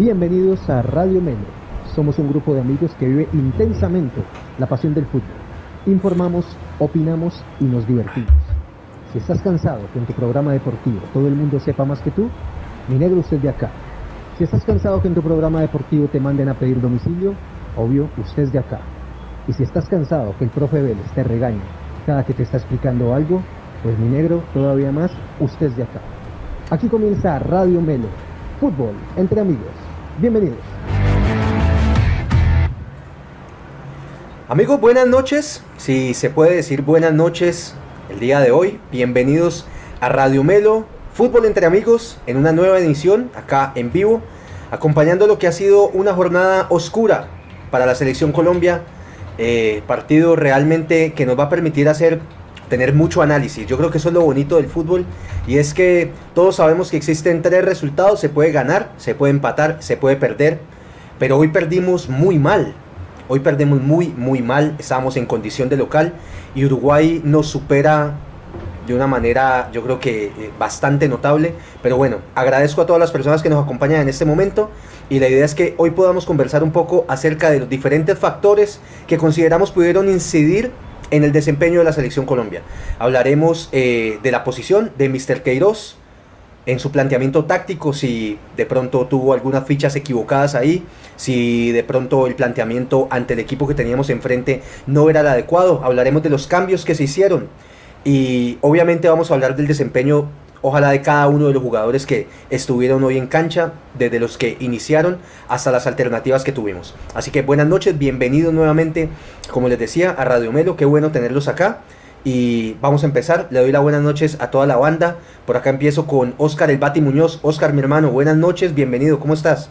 Bienvenidos a Radio Melo. Somos un grupo de amigos que vive intensamente la pasión del fútbol. Informamos, opinamos y nos divertimos. Si estás cansado que en tu programa deportivo todo el mundo sepa más que tú, mi negro usted de acá. Si estás cansado que en tu programa deportivo te manden a pedir domicilio, obvio, usted es de acá. Y si estás cansado que el profe Vélez te regañe cada que te está explicando algo, pues mi negro, todavía más, usted es de acá. Aquí comienza Radio Melo, fútbol entre amigos. Bienvenidos. Amigos, buenas noches. Si se puede decir buenas noches el día de hoy, bienvenidos a Radio Melo, fútbol entre amigos, en una nueva edición, acá en vivo, acompañando lo que ha sido una jornada oscura para la selección Colombia. Eh, partido realmente que nos va a permitir hacer tener mucho análisis. Yo creo que eso es lo bonito del fútbol y es que todos sabemos que existen tres resultados, se puede ganar, se puede empatar, se puede perder, pero hoy perdimos muy mal. Hoy perdemos muy, muy mal, estábamos en condición de local y Uruguay nos supera de una manera yo creo que eh, bastante notable. Pero bueno, agradezco a todas las personas que nos acompañan en este momento y la idea es que hoy podamos conversar un poco acerca de los diferentes factores que consideramos pudieron incidir en el desempeño de la selección Colombia. Hablaremos eh, de la posición de Mr. Queiroz en su planteamiento táctico, si de pronto tuvo algunas fichas equivocadas ahí, si de pronto el planteamiento ante el equipo que teníamos enfrente no era el adecuado. Hablaremos de los cambios que se hicieron y obviamente vamos a hablar del desempeño ojalá de cada uno de los jugadores que estuvieron hoy en cancha, desde los que iniciaron hasta las alternativas que tuvimos. Así que buenas noches, bienvenidos nuevamente, como les decía, a Radio Melo, qué bueno tenerlos acá. Y vamos a empezar, le doy las buenas noches a toda la banda. Por acá empiezo con Oscar El Bati Muñoz. Oscar, mi hermano, buenas noches, bienvenido, ¿cómo estás?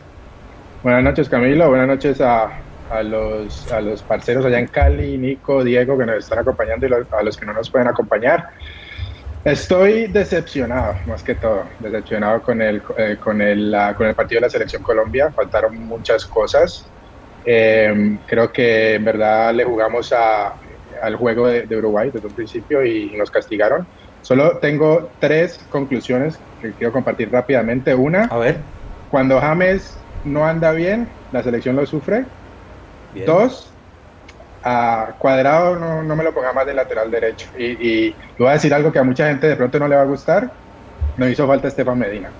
Buenas noches Camilo, buenas noches a, a los, a los parceros allá en Cali, Nico, Diego, que nos están acompañando y a los que no nos pueden acompañar. Estoy decepcionado, más que todo, decepcionado con el, eh, con, el, con el partido de la Selección Colombia. Faltaron muchas cosas. Eh, creo que en verdad le jugamos a, al juego de, Uruguay desde un principio y, nos castigaron. Solo tengo tres conclusiones que quiero compartir rápidamente. Una, a ver. cuando James no anda bien, la selección lo sufre. Dos, a Cuadrado no, no, me lo ponga más de lateral derecho. Y, y voy a decir algo que a mucha gente de pronto no le va a gustar. No hizo falta Estefan Medina.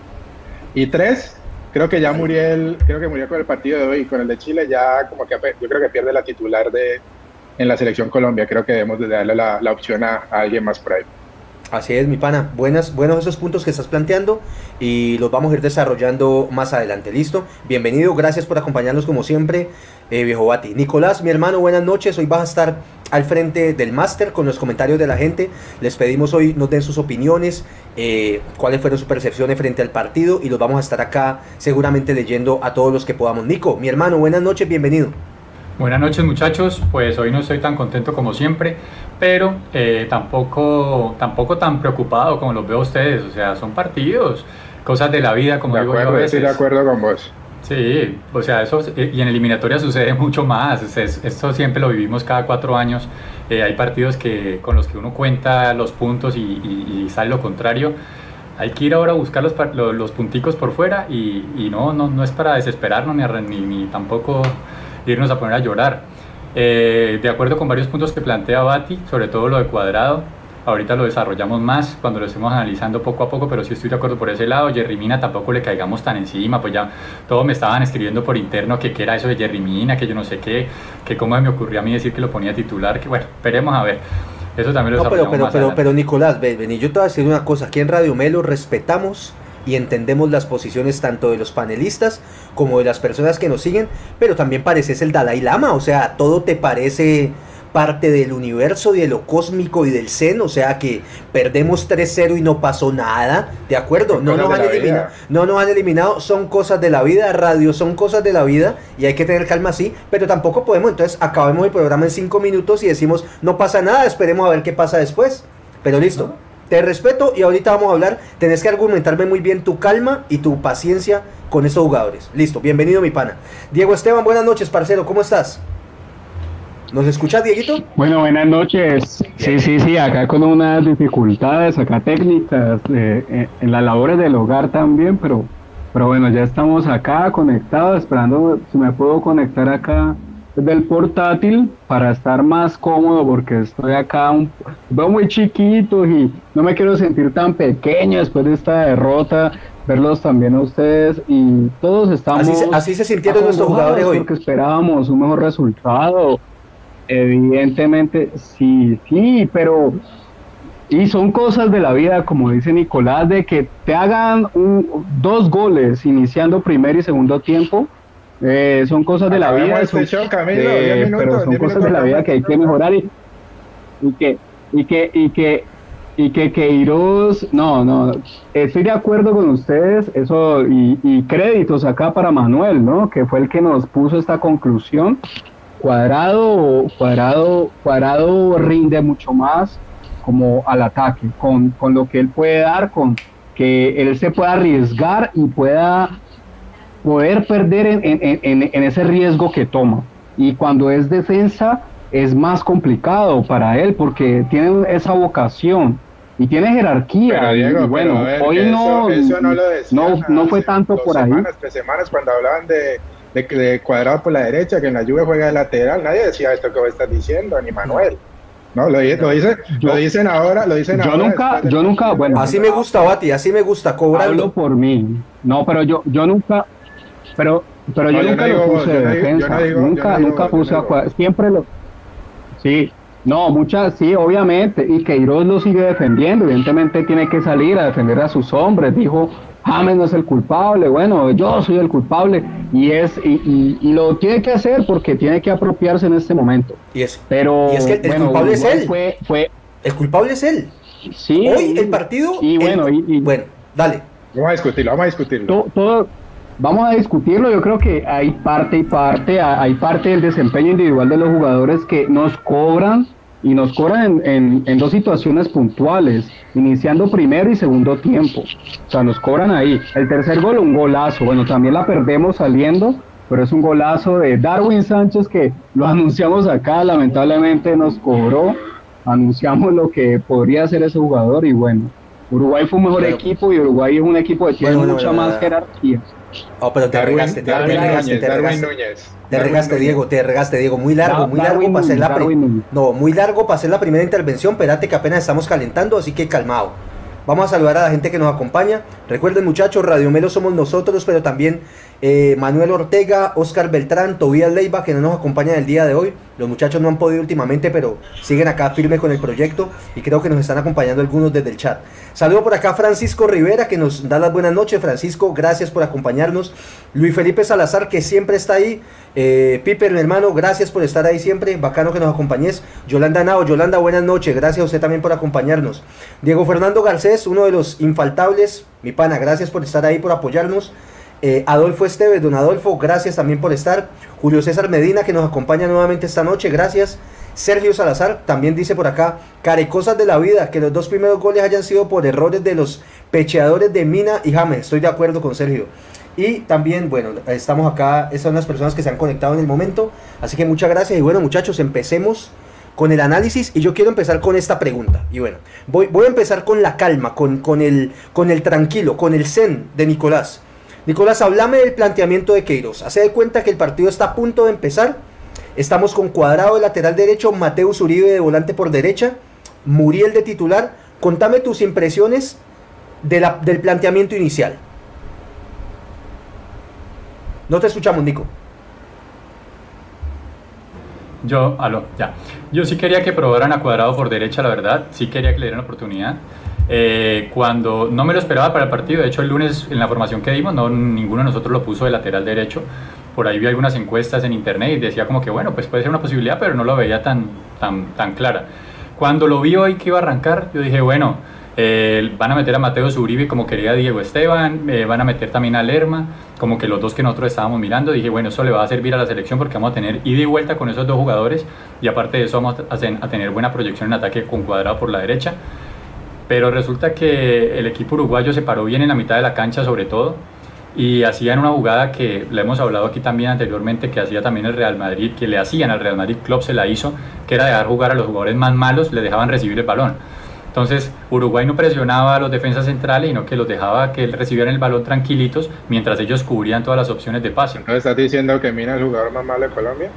Y tres, creo que ya Muriel, creo que murió con el partido de hoy, con el de Chile, ya como que yo creo que pierde la titular de en la selección Colombia. Creo que debemos de darle la, la opción a, a alguien más por ahí. Así es, mi pana. Buenas, buenos esos puntos que estás planteando y los vamos a ir desarrollando más adelante. ¿Listo? Bienvenido, gracias por acompañarnos como siempre, eh, viejo Bati. Nicolás, mi hermano, buenas noches. Hoy vas a estar al frente del máster con los comentarios de la gente. Les pedimos hoy nos den sus opiniones, eh, cuáles fueron sus percepciones frente al partido y los vamos a estar acá seguramente leyendo a todos los que podamos. Nico, mi hermano, buenas noches, bienvenido. Buenas noches muchachos, pues hoy no estoy tan contento como siempre, pero eh, tampoco, tampoco tan preocupado como los veo ustedes, o sea, son partidos, cosas de la vida, como de digo acuerdo, yo a veces. Estoy de acuerdo con vos. Sí, o sea, eso, y en eliminatoria sucede mucho más, esto siempre lo vivimos cada cuatro años, eh, hay partidos que, con los que uno cuenta los puntos y, sale lo contrario, hay que ir ahora a buscar los, los, punticos por fuera y, y, no, no, no es para desesperarnos ni, ni, ni tampoco irnos a poner a llorar. Eh, de acuerdo con varios puntos que plantea Bati, sobre todo lo de cuadrado, ahorita lo desarrollamos más cuando lo estemos analizando poco a poco, pero sí estoy de acuerdo por ese lado. Jerry Mina tampoco le caigamos tan encima, pues ya todos me estaban escribiendo por interno que qué era eso de Jerry Mina, que yo no sé qué, que cómo me ocurrió a mí decir que lo ponía titular, que bueno, esperemos a ver. Eso también lo no, pero, pero, pero, pero, Nicolás, ven, yo te voy a decir una cosa, aquí en Radio Melo respetamos y entendemos las posiciones tanto de los panelistas como de las personas que nos siguen, pero también pareces el Dalai Lama, o sea, todo te parece parte del universo, de lo cósmico y del Zen, o sea que perdemos 3-0 y no pasó nada, ¿de acuerdo? No nos, han eliminado, no nos han eliminado, son cosas de la vida, radio son cosas de la vida y hay que tener calma así, pero tampoco podemos, entonces acabemos el programa en 5 minutos y decimos, no pasa nada, esperemos a ver qué pasa después, pero listo. Te respeto y ahorita vamos a hablar. Tenés que argumentarme muy bien tu calma y tu paciencia con esos jugadores. Listo, bienvenido mi pana. Diego Esteban, buenas noches, parcero, ¿cómo estás? ¿Nos escuchas, Dieguito? Bueno, buenas noches. Sí, sí, sí, acá con unas dificultades, acá técnicas, eh, eh, en las labores del hogar también, pero Pero bueno, ya estamos acá conectados, esperando si me puedo conectar acá del portátil para estar más cómodo porque estoy acá un, veo muy chiquito y no me quiero sentir tan pequeño después de esta derrota verlos también a ustedes y todos estamos así se, así se sintieron nuestros jugadores hoy porque esperábamos un mejor resultado evidentemente sí sí pero y son cosas de la vida, como dice Nicolás, de que te hagan un, dos goles iniciando primer y segundo tiempo. Eh, son cosas de la vida. Este son, show, Camilo, de, minutos, pero son cosas de la vida que hay que mejorar y, y que y que y que y que Queiroz, no, no, estoy de acuerdo con ustedes, eso, y, y créditos acá para Manuel, ¿no? Que fue el que nos puso esta conclusión. Cuadrado, cuadrado, cuadrado rinde mucho más como al ataque, con, con lo que él puede dar, con que él se pueda arriesgar y pueda poder perder en, en, en, en, ese riesgo que toma. Y cuando es defensa es más complicado para él porque tiene esa vocación y tiene jerarquía. Pero, Diego, y bueno, ver, hoy no, eso, eso no, lo no, no, fue tanto por semanas, ahí. Tres semanas cuando hablaban de, de, de, cuadrado por la derecha, que en la lluvia juega de lateral, nadie decía esto que vos estás diciendo, ni Manuel. No, lo, lo, dice, yo, lo dicen ahora, lo dicen yo ahora. Nunca, yo nunca, bueno. Así me gusta, Bati, así me gusta, cobrando. Hablo por mí. No, pero yo, yo nunca, pero, pero yo, No, yo nunca no lo puse de digo- defensa. digo- nunca, nunca puse no a siempre lo. Sí, no, muchas, sí, obviamente, y Queiroz lo sigue defendiendo, evidentemente tiene que salir a defender a sus hombres, dijo, James no es el culpable, bueno, yo soy el culpable, y es, y, y, y lo tiene que hacer porque tiene que apropiarse en este momento. Y es, Pero Y es que el bueno, culpable es él. Fue, fue, el culpable es él. sí, Hoy el partido. Y el- bueno, y- y- bueno, dale. Vamos a discutirlo, vamos a discutirlo. to- todo, vamos a discutirlo. Yo creo que hay parte y parte, ha- hay parte del desempeño individual de los jugadores que nos cobran y nos cobran en, en- en dos situaciones puntuales, iniciando primero y segundo tiempo. O sea, nos cobran ahí. El tercer gol, un golazo. Bueno, también la perdemos saliendo, pero es un golazo de Darwin Sánchez que lo anunciamos acá, lamentablemente nos cobró. Anunciamos lo que podría ser ese jugador y bueno. Uruguay fue un mejor equipo y Uruguay es un equipo que tiene Bueno, mucha bueno, más jerarquía. Oh, pero te Darwin, regaste, te, Darwin te regaste, Núñez, te regaste. Núñez. Te regaste. Diego, te regaste, Diego. Muy largo, muy largo para hacer la. No, muy largo para hacer la primera intervención. Espérate que apenas estamos calentando, así que calmado. Vamos a saludar a la gente que nos acompaña. Recuerden, muchachos, Radio Melo somos nosotros, pero también eh, Manuel Ortega, Oscar Beltrán, Tobías Leiva, que no nos acompañan el día de hoy. Los muchachos no han podido últimamente, pero siguen acá firme con el proyecto y creo que nos están acompañando algunos desde el chat. Saludo por acá Francisco Rivera, que nos da las buenas noches. Francisco, gracias por acompañarnos. Luis Felipe Salazar, que siempre está ahí. Eh, Piper, hermano, gracias por estar ahí siempre. Bacano que nos acompañes. Yolanda Nao, Yolanda, buenas noches. Gracias a usted también por acompañarnos. Diego Fernando Garcés, uno de los infaltables. Mi pana, gracias por estar ahí, por apoyarnos. Eh, Adolfo Esteves, don Adolfo, gracias también por estar. Julio César Medina, que nos acompaña nuevamente esta noche, gracias. Sergio Salazar también dice por acá, carecosas de la vida, que los dos primeros goles hayan sido por errores de los pecheadores de Mina y James. Estoy de acuerdo con Sergio. Y también, bueno, estamos acá, esas son las personas que se han conectado en el momento. Así que muchas gracias. Y bueno, muchachos, empecemos con el análisis. Y yo quiero empezar con esta pregunta. Y bueno, voy, voy a empezar con la calma, con, con, el, con el tranquilo, con el zen de Nicolás. Nicolás, hablame del planteamiento de Queiroz. Hace de cuenta que el partido está a punto de empezar. Estamos con Cuadrado de lateral derecho, Mateus Uribe de volante por derecha, Muriel de titular. Contame tus impresiones del planteamiento inicial. No te escuchamos, Nico. Yo, aló, ya. Yo sí quería que probaran a Cuadrado por derecha, la verdad. Sí quería que le dieran oportunidad. Eh, cuando no me lo esperaba para el partido, de hecho el lunes en la formación que dimos, no, ninguno de nosotros lo puso de lateral derecho. Por ahí vi algunas encuestas en internet y decía como que bueno, pues puede ser una posibilidad, pero no lo veía tan, tan, tan clara. Cuando lo vi hoy que iba a arrancar, yo dije, bueno, eh, van a meter a Mateo Zuribi como quería Diego Esteban, eh, van a meter también a Lerma, como que los dos que nosotros estábamos mirando. Dije, bueno, eso le va a servir a la selección porque vamos a tener ida y vuelta con esos dos jugadores y aparte de eso vamos a, ten- a tener buena proyección en ataque con cuadrado por la derecha. Pero resulta que el equipo uruguayo se paró bien en la mitad de la cancha sobre todo y hacían una jugada que la hemos hablado aquí también anteriormente, que hacía también el Real Madrid, que le hacían al Real Madrid Club, se la hizo, que era dejar jugar a los jugadores más malos, le dejaban recibir el balón. Entonces Uruguay no presionaba a los defensas centrales, sino que los dejaba que recibieran el balón tranquilitos mientras ellos cubrían todas las opciones de pase. ¿No estás diciendo que Mina es el jugador más malo de Colombia?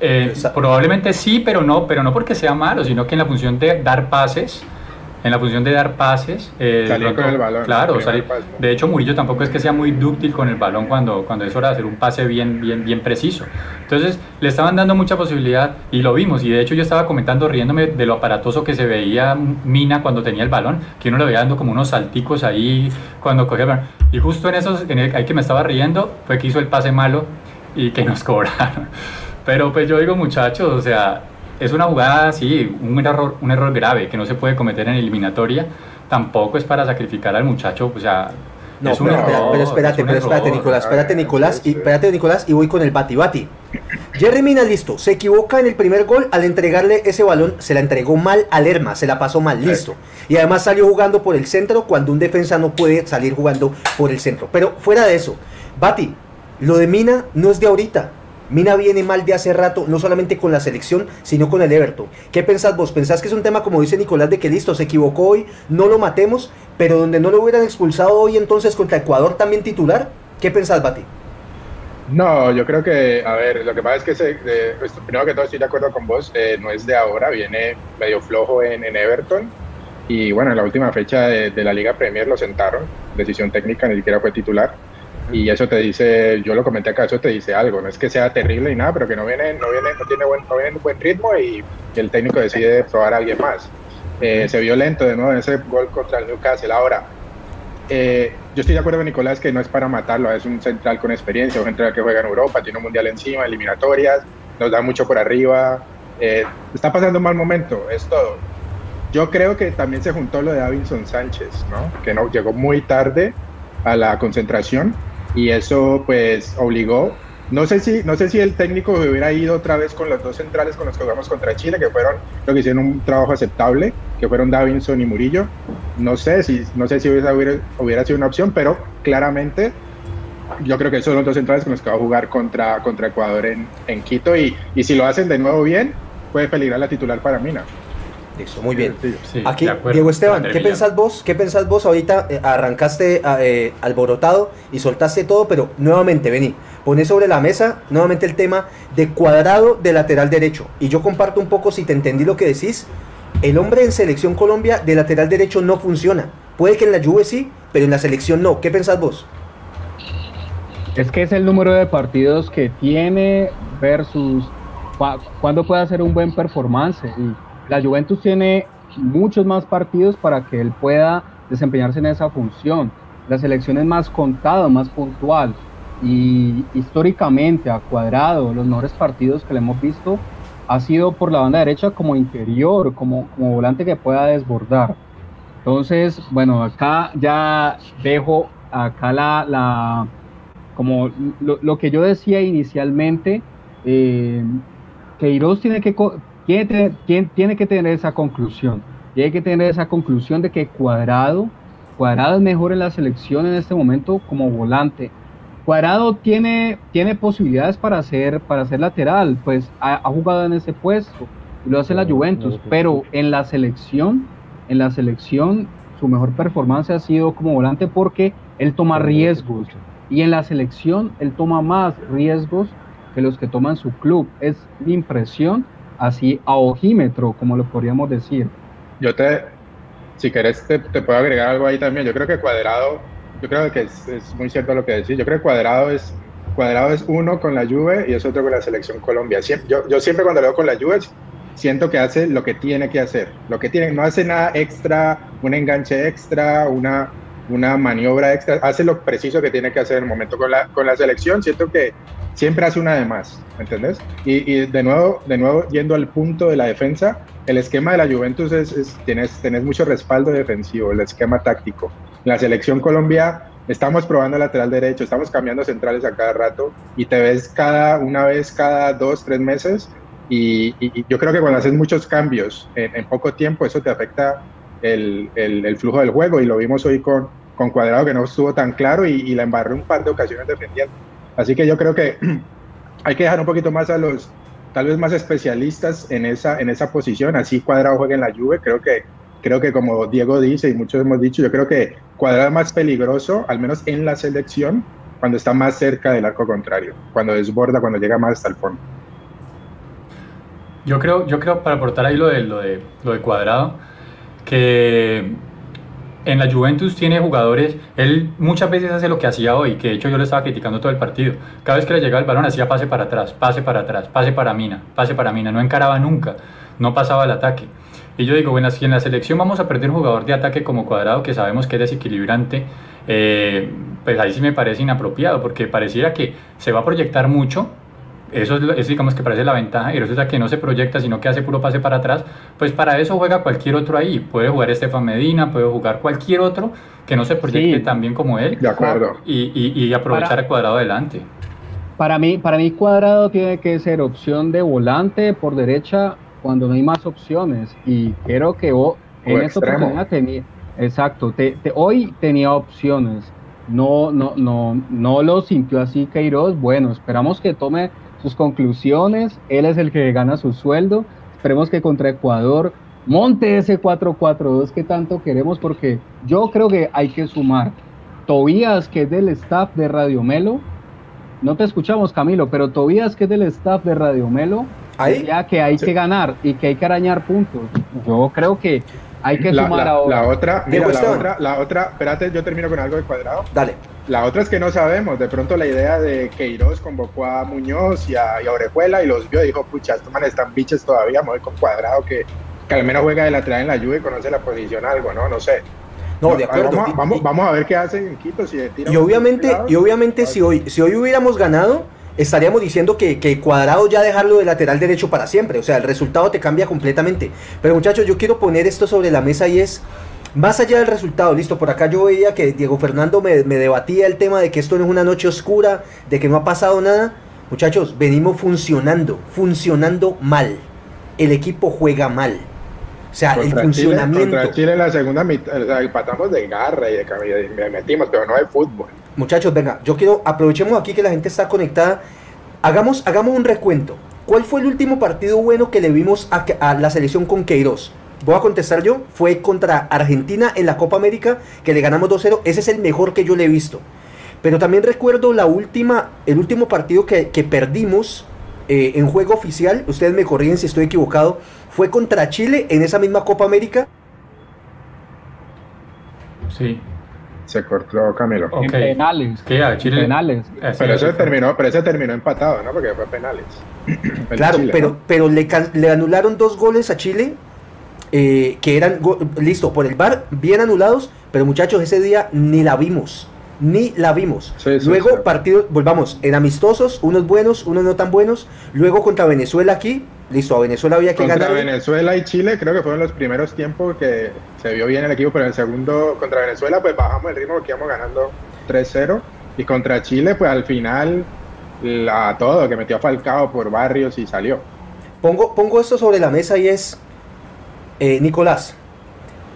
Eh, probablemente sí, pero no, pero no porque sea malo, sino que en la función de dar pases en la función de dar pases. Eh, salir con el balón. Claro, de hecho Murillo tampoco es que sea muy dúctil con el balón cuando, cuando es hora de hacer un pase bien, bien, bien preciso. Entonces le estaban dando mucha posibilidad y lo vimos. Y de hecho yo estaba comentando riéndome de lo aparatoso que se veía Mina cuando tenía el balón, que uno le veía dando como unos salticos ahí cuando cogía el balón. Y justo en esos, en el, ahí que me estaba riendo, fue que hizo el pase malo y que nos cobraron. Pero pues yo digo muchachos, o sea, es una jugada, sí, un error, un error grave que no se puede cometer en eliminatoria. Tampoco es para sacrificar al muchacho, o sea, no, es un pero, error, pero espérate, pero espérate, Nicolás, espérate, Nicolás, y espérate, Nicolás, y voy con el bati bati. Jerry Mina listo, se equivoca en el primer gol al entregarle ese balón, se la entregó mal a Lerma, se la pasó mal, listo. Y además salió jugando por el centro cuando un defensa no puede salir jugando por el centro. Pero fuera de eso, Bati, lo de Mina no es de ahorita. Mina viene mal de hace rato, no solamente con la selección, sino con el Everton. ¿Qué pensás vos? ¿Pensás que es un tema, como dice Nicolás, de que listo, se equivocó hoy, no lo matemos, pero donde no lo hubieran expulsado hoy entonces contra Ecuador también titular? ¿Qué pensás, Bati? No, yo creo que, a ver, lo que pasa es que, se, pues, primero que todo estoy de acuerdo con vos, eh, no es de ahora, viene medio flojo en, Everton. Y bueno, en la última fecha de, de, la Liga Premier lo sentaron, decisión técnica, ni siquiera fue titular y eso te dice, yo lo comenté acá, eso te dice algo, no es que sea terrible y nada, pero que no viene, no viene, no tiene buen, no viene buen ritmo y, el técnico decide probar a alguien más. Eh, se vio lento de nuevo en ese gol contra el Newcastle. Ahora, eh, yo estoy de acuerdo con Nicolás que no es para matarlo, es un central con experiencia, un central que juega en Europa, tiene un mundial encima, eliminatorias, nos da mucho por arriba, eh, está pasando un mal momento, es todo. Yo creo que también se juntó lo de Davinson Sánchez, ¿no? que no, llegó muy tarde a la concentración y eso pues obligó. No sé si no sé si el técnico hubiera ido otra vez con los dos centrales con los que jugamos contra Chile que fueron lo que hicieron un trabajo aceptable que fueron Davinson y Murillo. No sé si no sé si hubiera, hubiera sido una opción pero claramente yo creo que esos son los dos centrales con los que va a jugar contra, contra Ecuador en, en Quito. Y, y si lo hacen de nuevo bien puede peligrar la titular para Mina. Listo, muy bien. Aquí, Diego Esteban, ¿qué pensás vos? ¿Qué pensás vos? Ahorita eh, arrancaste eh, alborotado y soltaste todo, pero nuevamente, vení, pones sobre la mesa nuevamente el tema de cuadrado de lateral derecho. Y yo comparto un poco, si te entendí lo que decís, el hombre en Selección Colombia de lateral derecho no funciona. Puede que en la Juve sí, pero en la selección no. ¿Qué pensás vos? Es que es el número de partidos que tiene versus cuándo puede hacer un buen performance. Y la Juventus tiene muchos más partidos para que él pueda desempeñarse en esa función. La selección es más contada, más puntual. Y históricamente, a cuadrado, los mejores partidos que le hemos visto ha sido por la banda derecha como interior, como, como volante que pueda desbordar. Entonces, bueno, acá ya dejo acá la, la como lo, que yo decía inicialmente, eh, que Queiroz tiene que, tiene, tiene, que tener esa conclusión. Tiene que tener esa conclusión de que Cuadrado, Cuadrado es mejor en la selección en este momento como volante. Cuadrado tiene, tiene posibilidades para ser, para ser lateral, pues ha, jugado en ese puesto y lo hace la Juventus, pero en la selección, en la selección su mejor performance ha sido como volante porque él toma riesgos y en la selección él toma más riesgos que los que toma en su club. Es mi impresión así a ojímetro, como lo podríamos decir. Yo te, si querés, te, puedo agregar algo ahí también. Yo creo que Cuadrado, yo creo que es, muy cierto lo que decís. Yo creo que Cuadrado es, Cuadrado es uno con la Juve y es otro con la selección Colombia. yo, yo siempre cuando lo veo con la Juve siento que hace lo que tiene que hacer. Lo que tiene, no hace nada extra, un enganche extra, una, una maniobra extra, hace lo preciso que tiene que hacer en el momento con la, con la selección. Siento que siempre hace una de más, ¿me ¿entendés? Y, de, nuevo, de nuevo, yendo al punto de la defensa, el esquema de la Juventus es, tienes, tenés mucho respaldo defensivo, el esquema táctico. la selección Colombia estamos probando lateral derecho, estamos cambiando centrales a cada rato y te ves cada una vez cada dos, tres meses y, yo creo que cuando haces muchos cambios en, poco tiempo eso te afecta el, el, flujo del juego y lo vimos hoy con, con Cuadrado que no estuvo tan claro y, y la embarró un par de ocasiones defendiendo. Así que yo creo que hay que dejar un poquito más a los tal vez más especialistas en esa, en esa posición. Así Cuadrado juega en la Juve, creo que creo que como Diego dice y muchos hemos dicho, yo creo que Cuadrado es más peligroso, al menos en la selección, cuando está más cerca del arco contrario, cuando desborda, cuando llega más hasta el fondo. Yo creo, yo creo para aportar ahí lo de, lo de, lo de Cuadrado, que en la Juventus tiene jugadores, él muchas veces hace lo que hacía hoy, que de hecho yo le estaba criticando todo el partido. Cada vez que le llegaba el balón hacía pase para atrás, pase para atrás, pase para Mina, pase para Mina, no encaraba nunca, no pasaba el ataque. Y yo digo, bueno, si en la selección vamos a perder un jugador de ataque como Cuadrado, que sabemos que es desequilibrante, eh, pues ahí sí me parece inapropiado, porque pareciera que se va a proyectar mucho, eso es, digamos que parece la ventaja y resulta que no se proyecta sino que hace puro pase para atrás, pues para eso juega cualquier otro ahí, puede jugar Estefan Medina, puede jugar cualquier otro que no se proyecte tan bien como él de acuerdo. y, aprovechar el cuadrado adelante. Para mí, para mí cuadrado tiene que ser opción de volante por derecha cuando no hay más opciones y creo que en esta oportunidad tenía, exacto, hoy tenía opciones. No, no, no, no lo sintió así Queiroz. Bueno, esperamos que tome sus conclusiones, él es el que gana su sueldo, esperemos que contra Ecuador monte ese 4-4-2 que tanto queremos porque yo creo que hay que sumar. Tobías, que es del staff de Radio Melo, no te escuchamos Camilo, pero Tobías, que es del staff de Radio Melo, ya que hay que ganar y que hay que arañar puntos. Yo creo que hay que sumar ahora. La otra, mira, la otra, la otra, espérate, yo termino con algo de cuadrado. Dale. La otra es que no sabemos, de pronto la idea de que Queiroz convocó a Muñoz y a, Orejuela y los vio y dijo, pucha, estos manes están biches todavía, me voy con Cuadrado que, que al menos juega de lateral en la lluvia y conoce la posición algo, ¿no? No sé. No, de acuerdo. Vamos, vamos, vamos, a ver qué hacen en Quito. Si y obviamente, y obviamente si, hoy, si hoy hubiéramos ganado, estaríamos diciendo que, que, Cuadrado ya dejarlo de lateral derecho para siempre. O sea, el resultado te cambia completamente. Pero muchachos, yo quiero poner esto sobre la mesa y es más allá del resultado, listo, por acá yo veía que Diego Fernando me, debatía el tema de que esto no es una noche oscura, de que no ha pasado nada. Muchachos, venimos funcionando, funcionando mal. El equipo juega mal. O sea, el funcionamiento. Chile, contra Chile en la segunda mitad, o sea, empatamos de garra y de metimos, pero no de fútbol. Muchachos, venga, yo quiero, aprovechemos aquí que la gente está conectada. Hagamos, hagamos un recuento. ¿Cuál fue el último partido bueno que le vimos a, a la selección con Queiroz? Voy a contestar yo, fue contra Argentina en la Copa América, que le ganamos 2-0. Ese es el mejor que yo le he visto. Pero también recuerdo la última, el último partido que, perdimos eh, en juego oficial, ustedes me corrigen si estoy equivocado, fue contra Chile en esa misma Copa América. Sí. Se cortó Camilo. En penales. ¿Qué? Chile. penales. Pero ese terminó, pero ese terminó empatado, ¿no? Porque fue penales. claro, pero, pero le, le anularon dos goles a Chile eh, que eran, listo, por el bar, bien anulados, pero muchachos, ese día ni la vimos. Ni la vimos. Luego partidos, volvamos, en amistosos, unos buenos, unos no tan buenos. Luego contra Venezuela aquí, listo, a Venezuela había que ganar. Contra Venezuela y Chile creo que fueron los primeros tiempos que se vio bien el equipo, pero en el segundo contra Venezuela pues bajamos el ritmo que íbamos ganando 3-0. Y contra Chile pues al final la, todo, que metió a Falcao por barrios y salió. Pongo, pongo esto sobre la mesa y es, eh, Nicolás,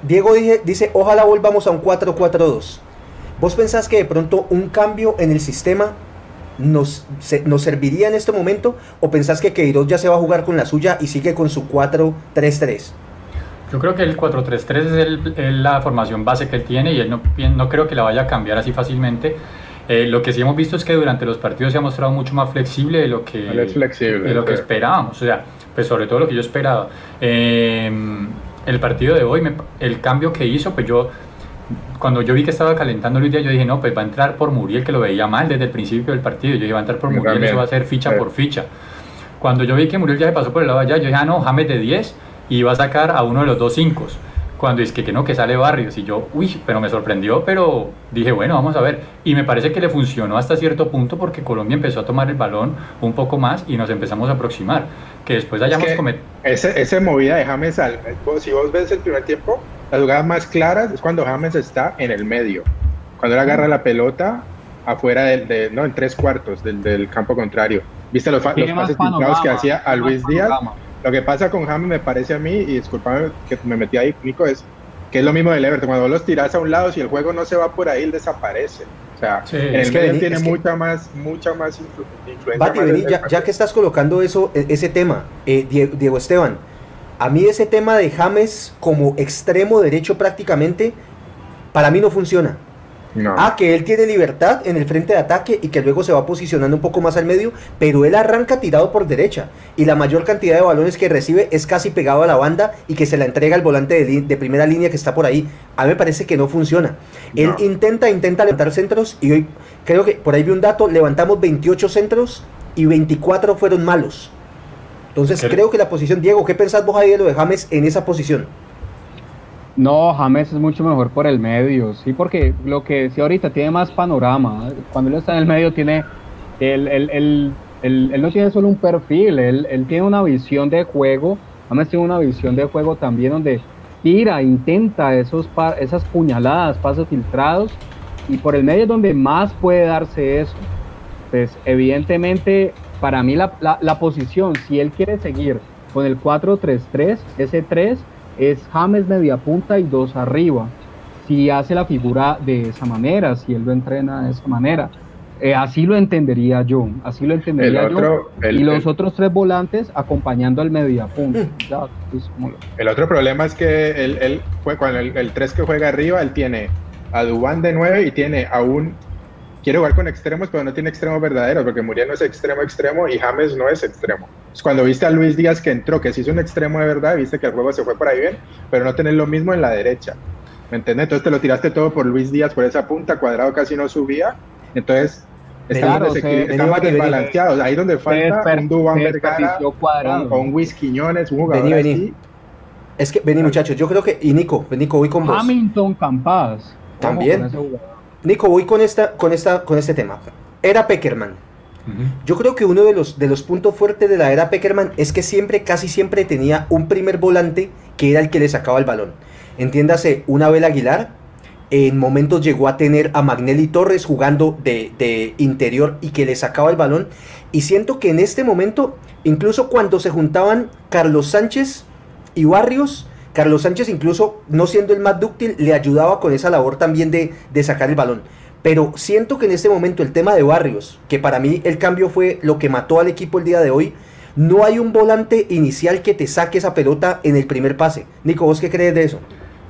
Diego dice, ojalá volvamos a un 4-4-2. ¿Vos pensás que de pronto un cambio en el sistema nos, nos serviría en este momento? ¿O pensás que Queiroz ya se va a jugar con la suya y sigue con su 4-3-3? Yo creo que el 4-3-3 es, la formación base que él tiene y él no, no creo que la vaya a cambiar así fácilmente. Eh, lo que sí hemos visto es que durante los partidos se ha mostrado mucho más flexible de lo que, de lo que esperábamos. O sea, pues sobre todo lo que yo esperaba. Eh, el partido de hoy, el cambio que hizo, pues yo, cuando yo vi que estaba calentando Luis Díaz, yo dije, no, pues va a entrar por Muriel, que lo veía mal desde el principio del partido. Yo dije, va a entrar por Muriel, eso va a ser ficha por ficha. Cuando yo vi que Muriel ya se pasó por el lado allá, yo dije, ah, no, James de 10 y va a sacar a uno de los dos 5 cuando es que, que no, que sale Barrios. Y yo, uy, pero me sorprendió, pero dije, bueno, vamos a ver. Y me parece que le funcionó hasta cierto punto porque Colombia empezó a tomar el balón un poco más y nos empezamos a aproximar. Que después hayamos cometido. Esa movida de James, al, si vos ves el primer tiempo, las jugadas más claras es cuando James está en el medio. Cuando él agarra la pelota afuera del, de, no, en tres cuartos del, del campo contrario. ¿Viste los, los pases filtrados que hacía a Luis Díaz? Lo que pasa con James me parece a mí, y disculpame que me metí ahí, Nico, es que es lo mismo del Everton. Cuando vos los tirás a un lado, si el juego no se va por ahí, él desaparece. O sea, en el medio tiene mucha más, mucha más influencia. Bati, ya, que estás colocando eso, e, ese tema, eh, Diego Esteban, A mí ese tema de James como extremo derecho prácticamente, para mí no funciona. Ah, que él tiene libertad en el frente de ataque y que luego se va posicionando un poco más al medio, pero él arranca tirado por derecha y la mayor cantidad de balones que recibe es casi pegado a la banda y que se la entrega al volante de, primera línea que está por ahí. A mí me parece que no funciona. Él intenta, intenta levantar centros y hoy creo que por ahí vi un dato, levantamos 28 centros y 24 fueron malos. Entonces creo que la posición, Diego, ¿qué pensás vos ahí de lo de James en esa posición? No, James es mucho mejor por el medio, sí, porque lo que decía ahorita tiene más panorama. Cuando él está en el medio tiene, él, él, él, no tiene solo un perfil, él, tiene una visión de juego. James tiene una visión de juego también donde tira, intenta esos esas puñaladas, pasos filtrados, y por el medio es donde más puede darse eso. Pues evidentemente, para mí la, la, la posición, si él quiere seguir con el 4-3-3, ese 3 es James media punta y dos arriba. Si hace la figura de esa manera, si él lo entrena de esa manera. Eh, así lo entendería yo, así lo entendería yo. y los otros tres volantes acompañando al media punta. Mm. el otro problema es que él, él cuando el, el 3 que juega arriba, él tiene a Dubán de 9 y tiene a un quiere jugar con extremos, pero no tiene extremos verdaderos, porque Muriel no es extremo extremo y James no es extremo. cuando viste a Luis Díaz que entró, que sí es un extremo de verdad, viste que el juego se fue por ahí bien, pero no tenés lo mismo en la derecha. ¿Me entiendes? Entonces te lo tiraste todo por Luis Díaz, por esa punta, cuadrado casi no subía. Entonces está, más desbalanceado. Ahí donde falta un Dubán Vergara un Luis Quiñones, un jugador vení, Es que, vení muchachos, yo creo que, y Nico, Nico, voy con vos. Hamilton Campas. También. Nico, voy con, esta, con, esta, con este tema. Era Peckerman. Yo creo que uno de los, de los puntos fuertes de la era Peckerman es que siempre, casi siempre tenía un primer volante que era el que le sacaba el balón. Entiéndase, una Abel Aguilar, en momentos llegó a tener a Magnelli Torres jugando de, de, interior y que le sacaba el balón. Y siento que en este momento, incluso cuando se juntaban Carlos Sánchez y Barrios, Carlos Sánchez incluso, no siendo el más dúctil, le ayudaba con esa labor también de, sacar el balón. Pero siento que en este momento el tema de Barrios, que para mí el cambio fue lo que mató al equipo el día de hoy, no hay un volante inicial que te saque esa pelota en el primer pase. Nico, ¿vos qué crees de eso?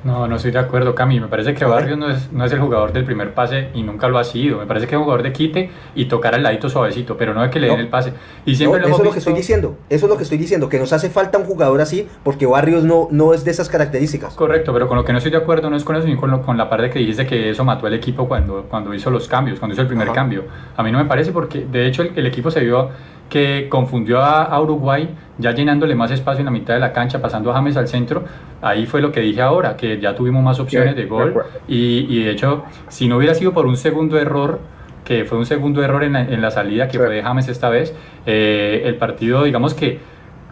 No, no estoy de acuerdo, Cami. Me parece que Barrios no es, no es el jugador del primer pase y nunca lo ha sido. Me parece que es un jugador de quite y tocar al ladito suavecito, pero no de que le den el pase. Y siempre eso es lo que estoy diciendo. Eso es lo que estoy diciendo, que nos hace falta un jugador así porque Barrios no, no es de esas características. Correcto, pero con lo que no estoy de acuerdo no es con eso, sino con, con la parte que dijiste que eso mató al equipo cuando, cuando hizo los cambios, cuando hizo el primer cambio. A mí no me parece porque, de hecho, el equipo se vio que confundió a, Uruguay, ya llenándole más espacio en la mitad de la cancha, pasando a James al centro. Ahí fue lo que dije ahora, que ya tuvimos más opciones de gol. Y, de hecho, si no hubiera sido por un segundo error, que fue un segundo error en la, en la salida, que fue de James esta vez, eh, el partido, digamos que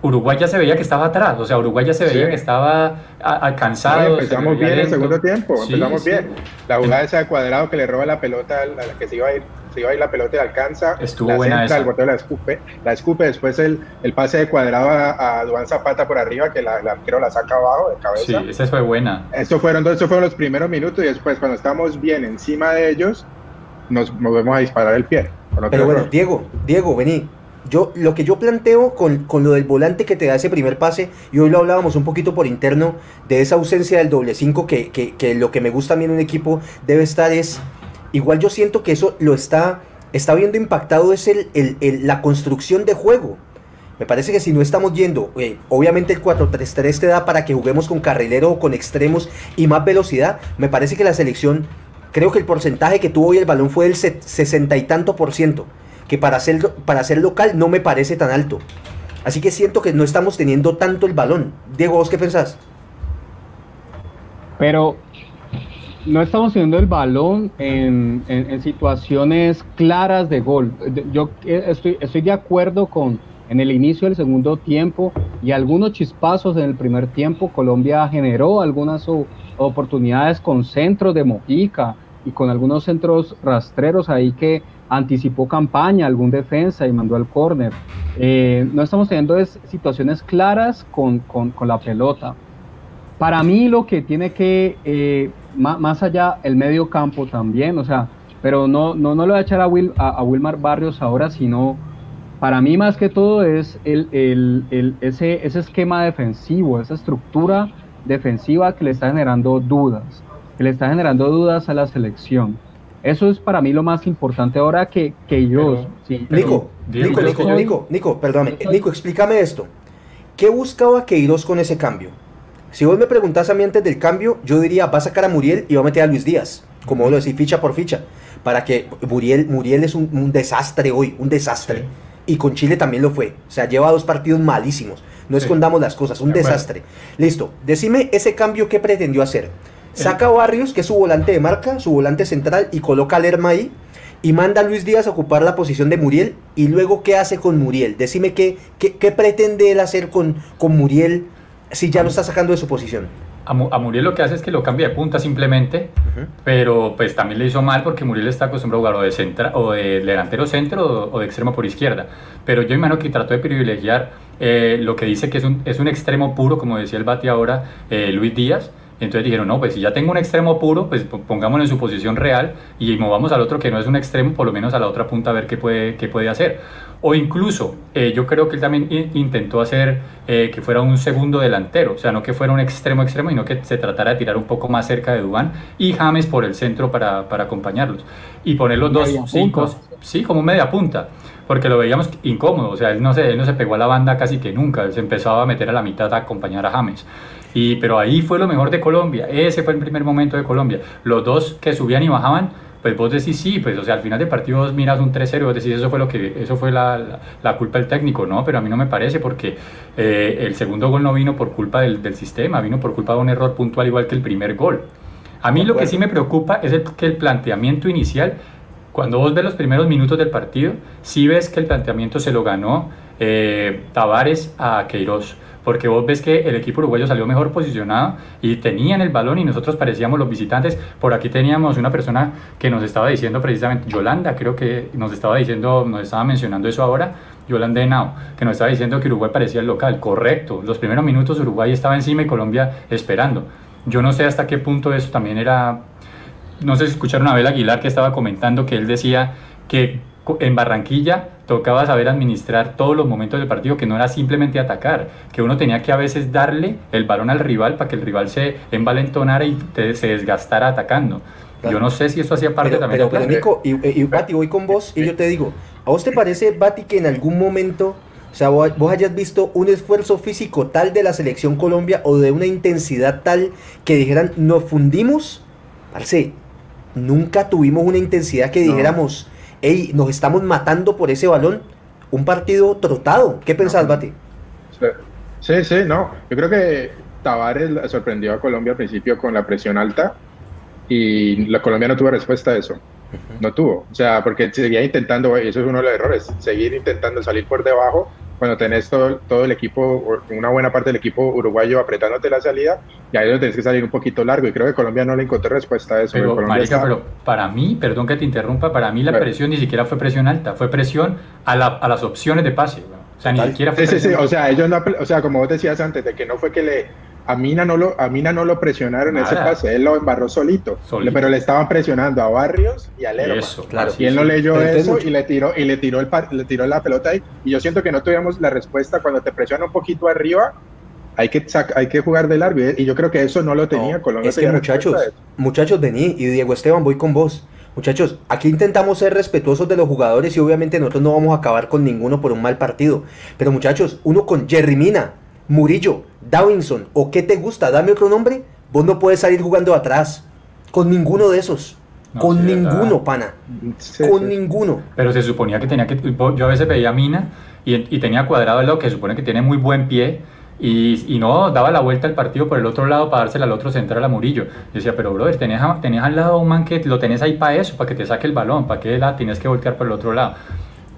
Uruguay ya se veía que estaba atrás, o sea, Uruguay ya se veía que estaba alcanzado. empezamos bien en el segundo tiempo, empezamos bien. La jugada esa de cuadrado que le roba la pelota a la que se iba a ir se iba ahí la pelota y alcanza. Estuvo la buena esa. El la escupe, la escupe, después el, el pase de cuadrado a, a Duan Zapata por arriba, que la, arquero la saca abajo de cabeza. Sí, esa fue buena. Eso fueron, eso fueron los primeros minutos y después cuando estamos bien encima de ellos, nos movemos a disparar el pie. Pero bueno, Diego, Diego, vení. Yo, lo que yo planteo con, con, lo del volante que te da ese primer pase, y hoy lo hablábamos un poquito por interno, de esa ausencia del doble 5, que, que, que, lo que me gusta a mí en un equipo debe estar es igual yo siento que eso lo está, está viendo impactado es el, la construcción de juego. Me parece que si no estamos yendo, eh, obviamente el 4-3-3 te da para que juguemos con carrilero o con extremos y más velocidad. Me parece que la selección, creo que el porcentaje que tuvo hoy el balón fue del 60 y tanto por ciento, que para ser, para ser local no me parece tan alto. Así que siento que no estamos teniendo tanto el balón. Diego, ¿vos qué pensás? Pero no estamos teniendo el balón en, situaciones claras de gol. Yo estoy, estoy de acuerdo con en el inicio del segundo tiempo y algunos chispazos en el primer tiempo. Colombia generó algunas oportunidades con centros de Mojica y con algunos centros rastreros ahí que anticipó campaña, algún defensa y mandó al córner. Eh, no estamos teniendo situaciones claras con, la pelota. Para mí lo que tiene que eh, más, allá el medio campo también, o sea, pero no, no, no le voy a echar a, Will, a, Wilmar Barrios ahora, sino para mí más que todo es el, el, el, ese, ese esquema defensivo, esa estructura defensiva que le está generando dudas, que le está generando dudas a la selección. Eso es para mí lo más importante ahora que, que yo... Nico, Nico, Nico, Nico, Nico, perdóname. Nico, explícame esto. ¿Qué buscaba Queiroz con ese cambio? Si vos me preguntás a mí antes del cambio, yo diría, va a sacar a Muriel y va a meter a Luis Díaz. Como vos lo decís, ficha por ficha. Para que Muriel, Muriel es un, desastre hoy, un desastre. Y con Chile también lo fue. O sea, lleva dos partidos malísimos. No escondamos las cosas, un desastre. Listo, decime ese cambio que pretendió hacer. Saca a Barrios, que es su volante de marca, su volante central, y coloca a Lerma ahí. Y manda a Luis Díaz a ocupar la posición de Muriel. Y luego, ¿qué hace con Muriel? Decime qué, qué, pretende él hacer con, con Muriel si ya lo está sacando de su posición. A, Muriel lo que hace es que lo cambia de punta simplemente, pero pues también le hizo mal porque Muriel está acostumbrado a jugar o de, centra, o de delantero centro o, de extremo por izquierda. Pero yo imagino que trató de privilegiar eh, lo que dice que es un, es un extremo puro, como decía el bate ahora, eh, Luis Díaz, entonces dijeron, no, pues si ya tengo un extremo puro, pues pongámoslo en su posición real y movamos al otro que no es un extremo, por lo menos a la otra punta a ver qué puede, qué puede hacer. O incluso, eh, yo creo que él también intentó hacer eh, que fuera un segundo delantero, o sea, no que fuera un extremo extremo, sino que se tratara de tirar un poco más cerca de Dubán y James por el centro para, para acompañarlos. Y poner los dos cinco, sí, como media punta porque lo veíamos incómodo, o sea, él no, se, él no se pegó a la banda casi que nunca, él se empezaba a meter a la mitad a acompañar a James. Y, pero ahí fue lo mejor de Colombia, ese fue el primer momento de Colombia. Los dos que subían y bajaban, pues vos decís sí, pues o sea, al final del partido vos miras un 3-0 vos decís eso fue lo que eso fue la, la, culpa del técnico, no, pero a mí no me parece porque eh, el segundo gol no vino por culpa del, del, sistema, vino por culpa de un error puntual igual que el primer gol. A mí lo que sí me preocupa es el, que el planteamiento inicial, cuando vos ves los primeros minutos del partido, sí ves que el planteamiento se lo ganó eh, Tavares a Queiroz porque vos ves que el equipo uruguayo salió mejor posicionado y tenían el balón y nosotros parecíamos los visitantes. Por aquí teníamos una persona que nos estaba diciendo precisamente, Yolanda creo que nos estaba diciendo, nos estaba mencionando eso ahora, Yolanda Henao, que nos estaba diciendo que Uruguay parecía el local. Correcto, los primeros minutos Uruguay estaba encima y Colombia esperando. Yo no sé hasta qué punto eso también era, no sé si escucharon a Abel Aguilar que estaba comentando que él decía que en Barranquilla tocaba saber administrar todos los momentos del partido, que no era simplemente atacar, que uno tenía que a veces darle el balón al rival para que el rival se envalentonara y se desgastara atacando. Yo no sé si eso hacía parte también pero, pero Nico, y, y, Bati, voy con vos y yo te digo, ¿a vos te parece, Bati, que en algún momento, o sea, vos, hayas visto un esfuerzo físico tal de la selección Colombia o de una intensidad tal que dijeran, nos fundimos? Parce, nunca tuvimos una intensidad que dijéramos hey, nos estamos matando por ese balón. Un partido trotado. ¿Qué pensás, Bati? Sí, sí, no. Yo creo que Tavares sorprendió a Colombia al principio con la presión alta y la Colombia no tuvo respuesta a eso. No tuvo. O sea, porque seguía intentando, y eso es uno de los errores, seguir intentando salir por debajo cuando tenés todo, todo el equipo, una buena parte del equipo uruguayo apretándote la salida, y ahí lo tenés que salir un poquito largo. Y creo que Colombia no le encontró respuesta a eso. Pero, pero para mí, perdón que te interrumpa, para mí la presión ni siquiera fue presión alta, fue presión a, la, a las opciones de pase. O sea, ni siquiera fue. Sí, sí, sí. O sea, ellos no, o sea, como vos decías antes, de que no fue que le a Mina no lo, a Mina no lo presionaron en ese pase, él lo embarró solito, pero le estaban presionando a Barrios y a Lerma. claro, y él no leyó eso y le tiró y le tiró el le tiró la pelota ahí. Y yo siento que no tuvimos la respuesta cuando te presiona un poquito arriba, hay que hay que jugar de largo y yo creo que eso no lo tenía Colombia. Es que muchachos, muchachos vení y Diego Esteban voy con vos. Muchachos, aquí intentamos ser respetuosos de los jugadores y obviamente nosotros no vamos a acabar con ninguno por un mal partido. Pero muchachos, uno con Jerry Mina, Murillo, Davinson o qué te gusta, dame otro nombre, vos no puedes salir jugando atrás con ninguno de esos. con ninguno, pana. con ninguno. Pero se suponía que tenía que. Yo a veces veía a Mina y, tenía cuadrado el lado que supone que tiene muy buen pie. Y, no daba la vuelta al partido por el otro lado para dársela al otro central a Murillo. Yo decía, pero brother, tenés, al lado un man que lo tenés ahí para eso, para que te saque el balón, para que la tienes que voltear por el otro lado.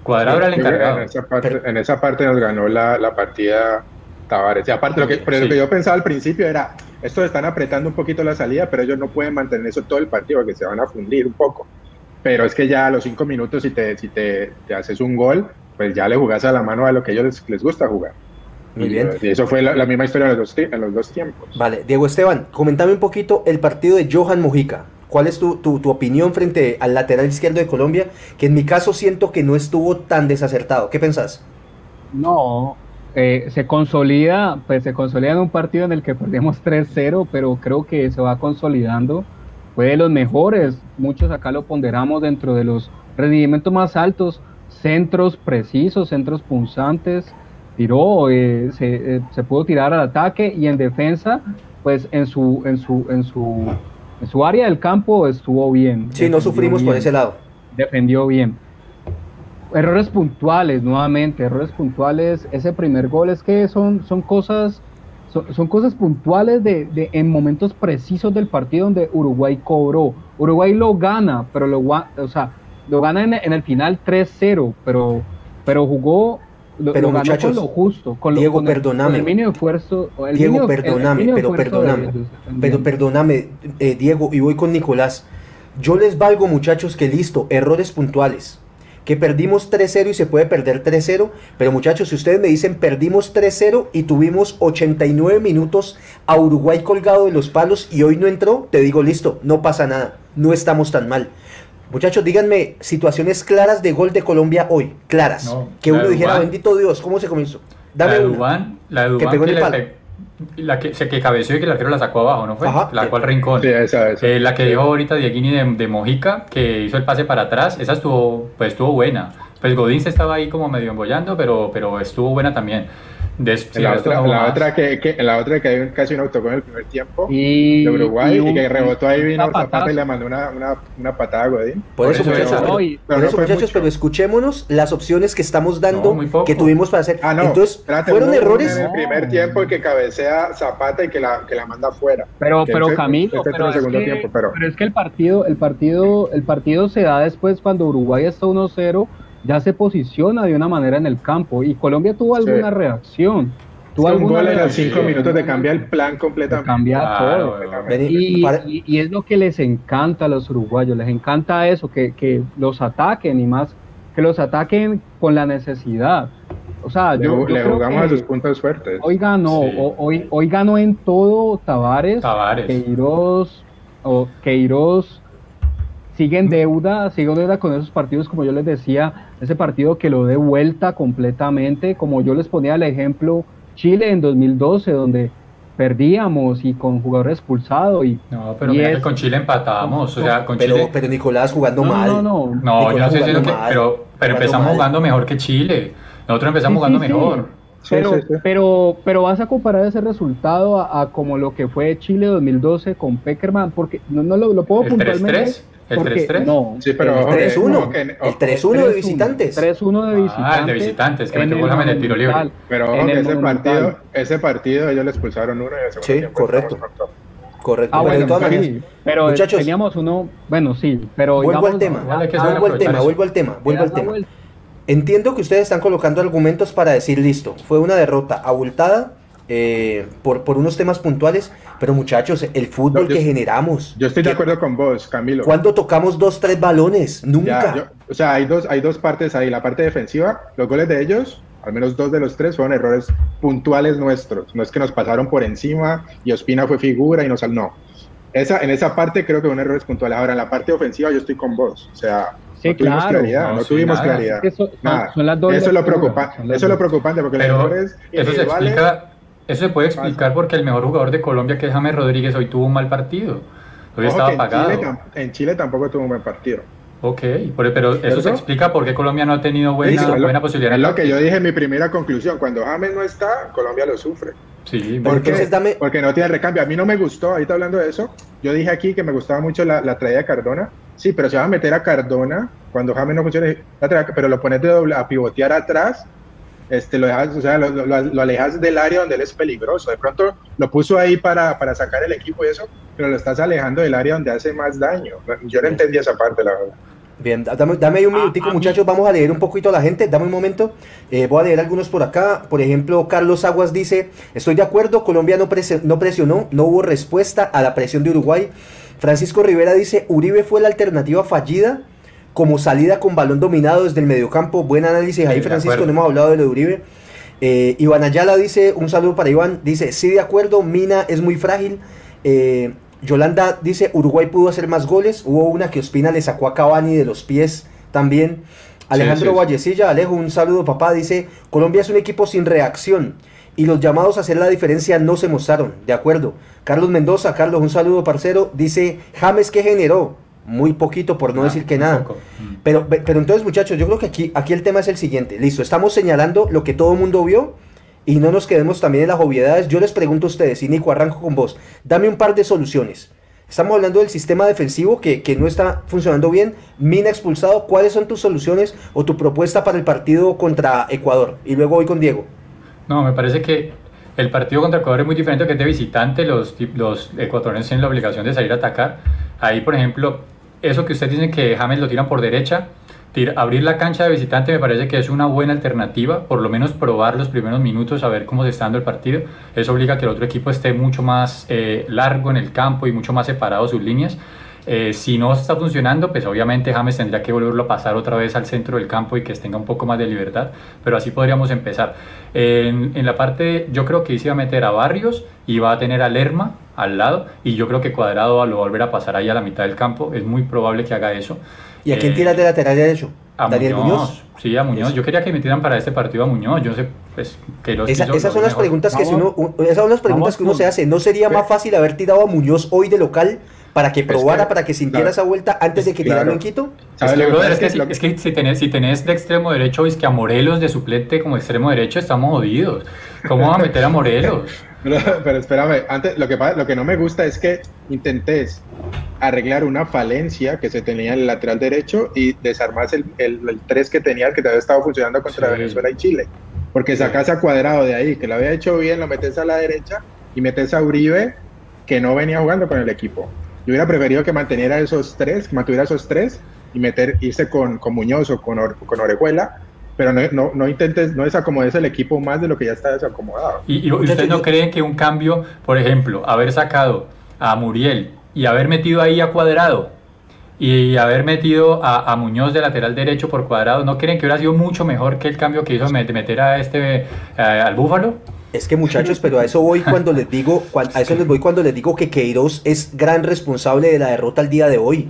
Cuadrado era el encargado. En esa parte, nos ganó la, la partida Tavares. Y aparte, lo que, lo que yo pensaba al principio era, estos están apretando un poquito la salida, pero ellos no pueden mantener eso todo el partido, porque se van a fundir un poco. Pero es que ya a los cinco minutos, si te, si te, haces un gol, pues ya le jugás a la mano a lo que a ellos les, gusta jugar. Muy bien. Y eso fue la, misma historia en los, dos, en los dos tiempos. Vale, Diego Esteban, comentame un poquito el partido de Johan Mojica. ¿Cuál es tu, tu, tu, opinión frente al lateral izquierdo de Colombia? Que en mi caso siento que no estuvo tan desacertado. ¿Qué pensás? No, eh, se consolida, pues se consolida en un partido en el que perdemos 3-0, pero creo que se va consolidando. Fue de los mejores, muchos acá lo ponderamos dentro de los rendimientos más altos, centros precisos, centros punzantes, tiró, eh, se, eh, se, pudo tirar al ataque y en defensa, pues en su, en su, en su, en su área del campo estuvo bien. Sí, no sufrimos bien, por ese lado. Defendió bien. Errores puntuales, nuevamente, errores puntuales. Ese primer gol es que son, son cosas, son, son cosas puntuales de, de, en momentos precisos del partido donde Uruguay cobró. Uruguay lo gana, pero lo, o sea, lo gana en, en el final 3-0, pero, pero jugó lo, pero lo muchachos, con lo justo, con Diego, lo, perdóname. El, con el mínimo esfuerzo. El Diego, perdóname, el, pero perdóname. Pero perdóname, eh, Diego, y voy con Nicolás. Yo les valgo, muchachos, que listo, errores puntuales. Que perdimos 3-0 y se puede perder 3-0. Pero muchachos, si ustedes me dicen perdimos 3-0 y tuvimos 89 minutos a Uruguay colgado de los palos y hoy no entró, te digo listo, no pasa nada. No estamos tan mal. Muchachos, díganme situaciones claras de gol de Colombia hoy, claras. No, que uno dijera, Dubán, bendito Dios, ¿cómo se comenzó? Dame la Dubán, la de Dubán que pegó que en el palo. Le, la que, se que cabeció y que el arquero la sacó abajo, ¿no fue? Ajá, la cual rincón. Sí, esa, esa. Eh, la que dijo ahorita Dieguini de, de, Mojica, que hizo el pase para atrás, esa estuvo, pues estuvo buena. Pues Godín se estaba ahí como medio embollando, pero, pero estuvo buena también. De, sí, la, otra, no la, otra que, que, la otra que hay casi un autogol en el primer tiempo y, de Uruguay y, un, y, que rebotó ahí vino Zapata y le mandó una, una, una patada a Godín. Por, por eso, muchachos, pero, por eso, muchachos pero escuchémonos las opciones que estamos dando, no, que tuvimos para hacer. Ah, no, Entonces, espérate, fueron errores. En el primer tiempo que cabecea Zapata y que la, que la manda afuera. Pero, pero Camilo, pero, es que, tiempo, pero. pero es que el partido, el partido, el partido se da después cuando Uruguay está 1-0 ya se posiciona de una manera en el campo y Colombia tuvo alguna sí. reacción. Tuvo un gol en los cinco minutos de cambiar el plan completamente. Cambia claro, todo. Y, y, y, es lo que les encanta a los uruguayos, les encanta eso, que, que los ataquen y más, que los ataquen con la necesidad. O sea, le, yo, yo le jugamos a sus puntos fuertes. Hoy ganó, sí. hoy, hoy ganó en todo Tavares, Tavares. Queiroz, o Queiroz sigue en deuda, sigue en deuda con esos partidos, como yo les decía, ese partido que lo dé vuelta completamente, como yo les ponía el ejemplo Chile en 2012, donde perdíamos y con jugador expulsado y no pero y mira es, que con Chile empatábamos o sea con pero, Chile pero Nicolás jugando no, mal. no no. No yo no sé si que, pero pero empezamos mal. jugando mejor que Chile. Nosotros empezamos sí, jugando sí, mejor. Sí. pero pero pero vas a comparar ese resultado a, a, como lo que fue Chile 2012 con Peckerman porque no, no lo, lo puedo ¿El puntualmente 3 -3? ¿El 3-3? No, sí, pero el 3-1. El 3-1 de visitantes. 3-1 de visitantes. Ah, el de visitantes, que metió en el tiro libre. Pero ojo, ese partido, ese partido ellos le expulsaron uno y el Sí, correcto. Correcto. Ah, pero, bueno, de todas sí, maneras, pero muchachos, teníamos uno, bueno, sí, pero vuelvo al tema, vuelvo al tema, vuelvo al tema, vuelvo al tema. Entiendo que ustedes están colocando argumentos para decir listo, fue una derrota abultada eh, por, por unos temas puntuales, pero muchachos, el fútbol No, yo- que generamos. Yo estoy de acuerdo con vos, Camilo. ¿Cuándo tocamos dos, tres balones? Nunca. Ya, yo- o sea, hay dos, hay dos partes ahí. La parte defensiva, los goles de ellos, al menos dos de los tres, fueron errores puntuales nuestros. No es que nos pasaron por encima y Ospina fue figura y nos no. Esa, en esa parte creo que fueron errores puntuales. Ahora, en la parte ofensiva yo estoy con vos. O sea, Sí, no tuvimos claro. claridad, no, No, sí, tuvimos nada. claridad. Es que son- son- Nada. son las dos eso es lo las eso es lo preocupante porque los errores eso se explica, eso se puede explicar porque el mejor jugador de Colombia, que es James Rodríguez, hoy tuvo un mal partido. Hoy Ojo estaba en apagado. Chile en Chile tampoco tuvo un buen partido. Ok, pero, pero eso ¿Cierto? se explica por qué Colombia no ha tenido buena, lo- buena posibilidad. Es lo que yo dije en mi primera conclusión. Cuando James no está, Colombia lo sufre. Sí, ¿Por qué? entonces dame- Porque no tiene recambio. A mí no me gustó, ahorita hablando de eso, yo dije aquí que me gustaba mucho la, la traída de Cardona. Sí, pero se va a meter a Cardona cuando James no funcione, la traída- pero lo pones de doble, a pivotear atrás, este, lo, dejas, o sea, lo, lo- lo alejas del área donde él es peligroso. De pronto lo puso ahí para, para sacar el equipo y eso, pero lo estás alejando del área donde hace más daño. Yo no entendí esa parte, la verdad. Bien, dame, dame ahí un Ah, minutico, muchachos. Vamos a leer un poquito a la gente. Dame un momento. Eh, voy a leer algunos por acá. Por ejemplo, Carlos Aguas dice: Estoy de acuerdo. Colombia no, prese- no presionó, no hubo respuesta a la presión de Uruguay. Francisco Rivera dice: Uribe fue la alternativa fallida como salida con balón dominado desde el mediocampo. Buen análisis ahí, Sí, Francisco. No hemos hablado de lo de Uribe. Eh, Iván Ayala dice: Un saludo para Iván. Dice: Sí, de acuerdo. Mina es muy frágil. Eh, Yolanda dice, Uruguay pudo hacer más goles. Hubo una que Ospina le sacó a Cavani de los pies también. Alejandro sí, sí. Vallecilla, Alejo, un saludo papá, dice, Colombia es un equipo sin reacción y los llamados a hacer la diferencia no se mostraron. De acuerdo. Carlos Mendoza, Carlos, un saludo parcero, dice, James que generó. Muy poquito, por no Ah, decir que nada. poco. Mm. Pero, pe- pero entonces, muchachos, yo creo que aquí, aquí el tema es el siguiente. Listo, estamos señalando lo que todo el mundo vio y no nos quedemos también en las obviedades. Yo les pregunto a ustedes, y Nico, arranco con vos. Dame un par de soluciones. Estamos hablando del sistema defensivo que, que no está funcionando bien. Mina expulsado. ¿Cuáles son tus soluciones o tu propuesta para el partido contra Ecuador? Y luego voy con Diego. No, me parece que el partido contra Ecuador es muy diferente que es de visitante. Los, los ecuatorianos tienen la obligación de salir a atacar. Ahí, por ejemplo, eso que ustedes dicen que James lo tiran por derecha, abrir la cancha de visitante me parece que es una buena alternativa. Por lo menos probar los primeros minutos, a ver cómo se está dando el partido. Eso obliga a que el otro equipo esté mucho más eh, largo en el campo y mucho más separado sus líneas. Eh, si no está funcionando, pues obviamente James tendría que volverlo a pasar otra vez al centro del campo y que tenga un poco más de libertad, pero así podríamos empezar. En, en la parte, yo creo que se iba a meter a Barrios y va a tener a Lerma al lado, y yo creo que Cuadrado lo va a volver a pasar ahí a la mitad del campo, es muy probable que haga eso. ¿Y a quién Eh, tiras de lateral derecho? A Daniel Muñoz, Muñoz. Sí, a Muñoz. Eso. Yo quería que metieran para este partido a Muñoz. Yo sé, pues, que los Esa- esas son las preguntas que si uno, esas son las preguntas vamos que uno se hace. ¿No sería más fácil haber tirado a Muñoz hoy de local para que Es probara, que- para que sintiera claro. esa vuelta antes de que Claro. tirarlo en Quito? Es ¿Sabes que, lo que brother, pasa? es que, si, es que si tenés, si tenés de extremo derecho, es que a Morelos de suplente como extremo derecho estamos jodidos. ¿Cómo va a meter a Morelos? Pero, pero espérame, antes, lo que, pasa- lo que no me gusta es que intentes arreglar una falencia que se tenía en el lateral derecho y desarmas el, el, el 3 que tenías que te había estado funcionando contra Sí. Venezuela y Chile. Porque sacas a Cuadrado de ahí, que lo había hecho bien, lo metes a la derecha y metes a Uribe, que no venía jugando con el equipo. Yo hubiera preferido que manteniera esos tres, que mantuviera esos tres y meter, irse con, con Muñoz o con, Or- con Orejuela, pero no, no, no intentes, no desacomodes el equipo más de lo que ya está desacomodado. ¿Y, y ustedes no creen que un cambio, por ejemplo, haber sacado a Muriel y haber metido ahí a Cuadrado y haber metido a, a Muñoz de lateral derecho por Cuadrado, ¿no creen que hubiera sido mucho mejor que el cambio que hizo met- meter a este eh, al Búfalo? Es que muchachos, pero a eso voy cuando les digo, a eso les voy cuando les digo que Queiroz es gran responsable de la derrota al día de hoy.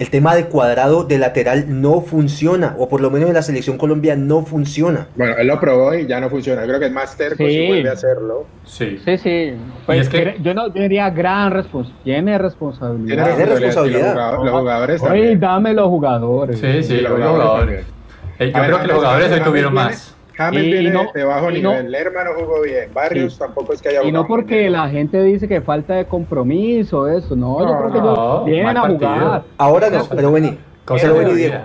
El tema de cuadrado de lateral no funciona, o por lo menos en la selección Colombia no funciona. Bueno, él lo probó y ya no funciona. Creo que es más terco Sí. si vuelve a hacerlo. Sí. Sí, sí. Pues, es que- yo no yo diría gran responsabilidad. Tiene responsabilidad. Tiene responsabilidad. Los jugadores, Oye, dame los jugadores. Sí, sí, los jugadores. Yo creo que los jugadores hoy tuvieron más. James Y viene no- de bajo y no- nivel. Lerma no jugó bien. Barrios Sí. tampoco es que haya Y no porque bien. la gente dice que falta de compromiso, eso. No, yo creo que no, ellos vienen a jugar. Ahora no, pero vení. Diego.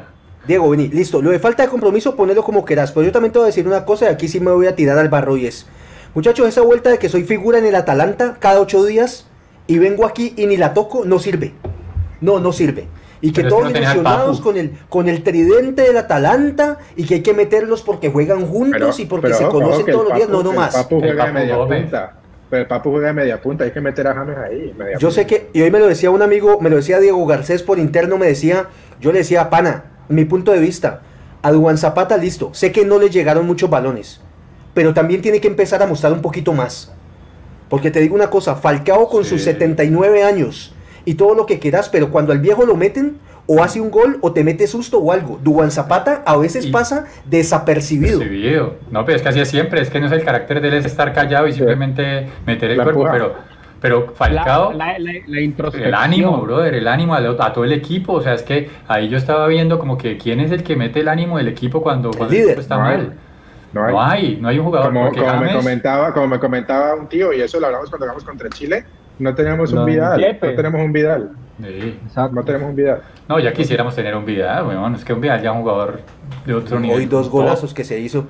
Diego, vení. Listo. Lo de falta de compromiso, ponelo como quieras. Pero yo también te voy a decir una cosa y aquí sí me voy a tirar al barro y es. Muchachos, esa vuelta de que soy figura en el Atalanta cada ocho días y vengo aquí y ni la toco, no sirve. No, no sirve. Y que Pero todos no ilusionados Papu. con el, con el tridente del Atalanta y que hay que meterlos porque juegan juntos Pero- y porque pero se ojo, conocen ojo, todos los días. No, Papu- no el más. Papu El juega de Papu media punta. Pero el Papu juega de media punta. Hay que meter a James ahí. media Yo sé que, y hoy me lo decía un amigo, me lo decía Diego Garcés por interno, me decía, yo le decía, pana, mi punto de vista, a Duan Zapata listo, sé que no le llegaron muchos balones, pero también tiene que empezar a mostrar un poquito más. Porque te digo una cosa, Falcao con Sí. sus 79 años y todo lo que quieras, pero cuando al viejo lo meten, o hace un gol o te mete susto o algo. Duan Zapata a veces Y- pasa desapercibido. No, pero es que así es siempre, es que no es el carácter de él es estar callado y simplemente meter el La cuerpo, pero, pero Falcao, la, la, la introspección. el ánimo, brother, el ánimo a, a todo el equipo, o sea, es que ahí yo estaba viendo como que quién es el que mete el ánimo del equipo cuando, cuando el líder. equipo está No hay. mal. No hay. No hay, no hay un jugador como, me comentaba, como me comentaba un tío, y eso lo hablamos cuando jugamos contra Chile, no tenemos un Vidal. No tenemos un Vidal. Sí. Exacto. No tenemos un Vidal. No, ya quisiéramos tener un Vidal, bueno, es que un Vidal ya es un jugador de otro nivel. Hoy dos golazos que se hizo.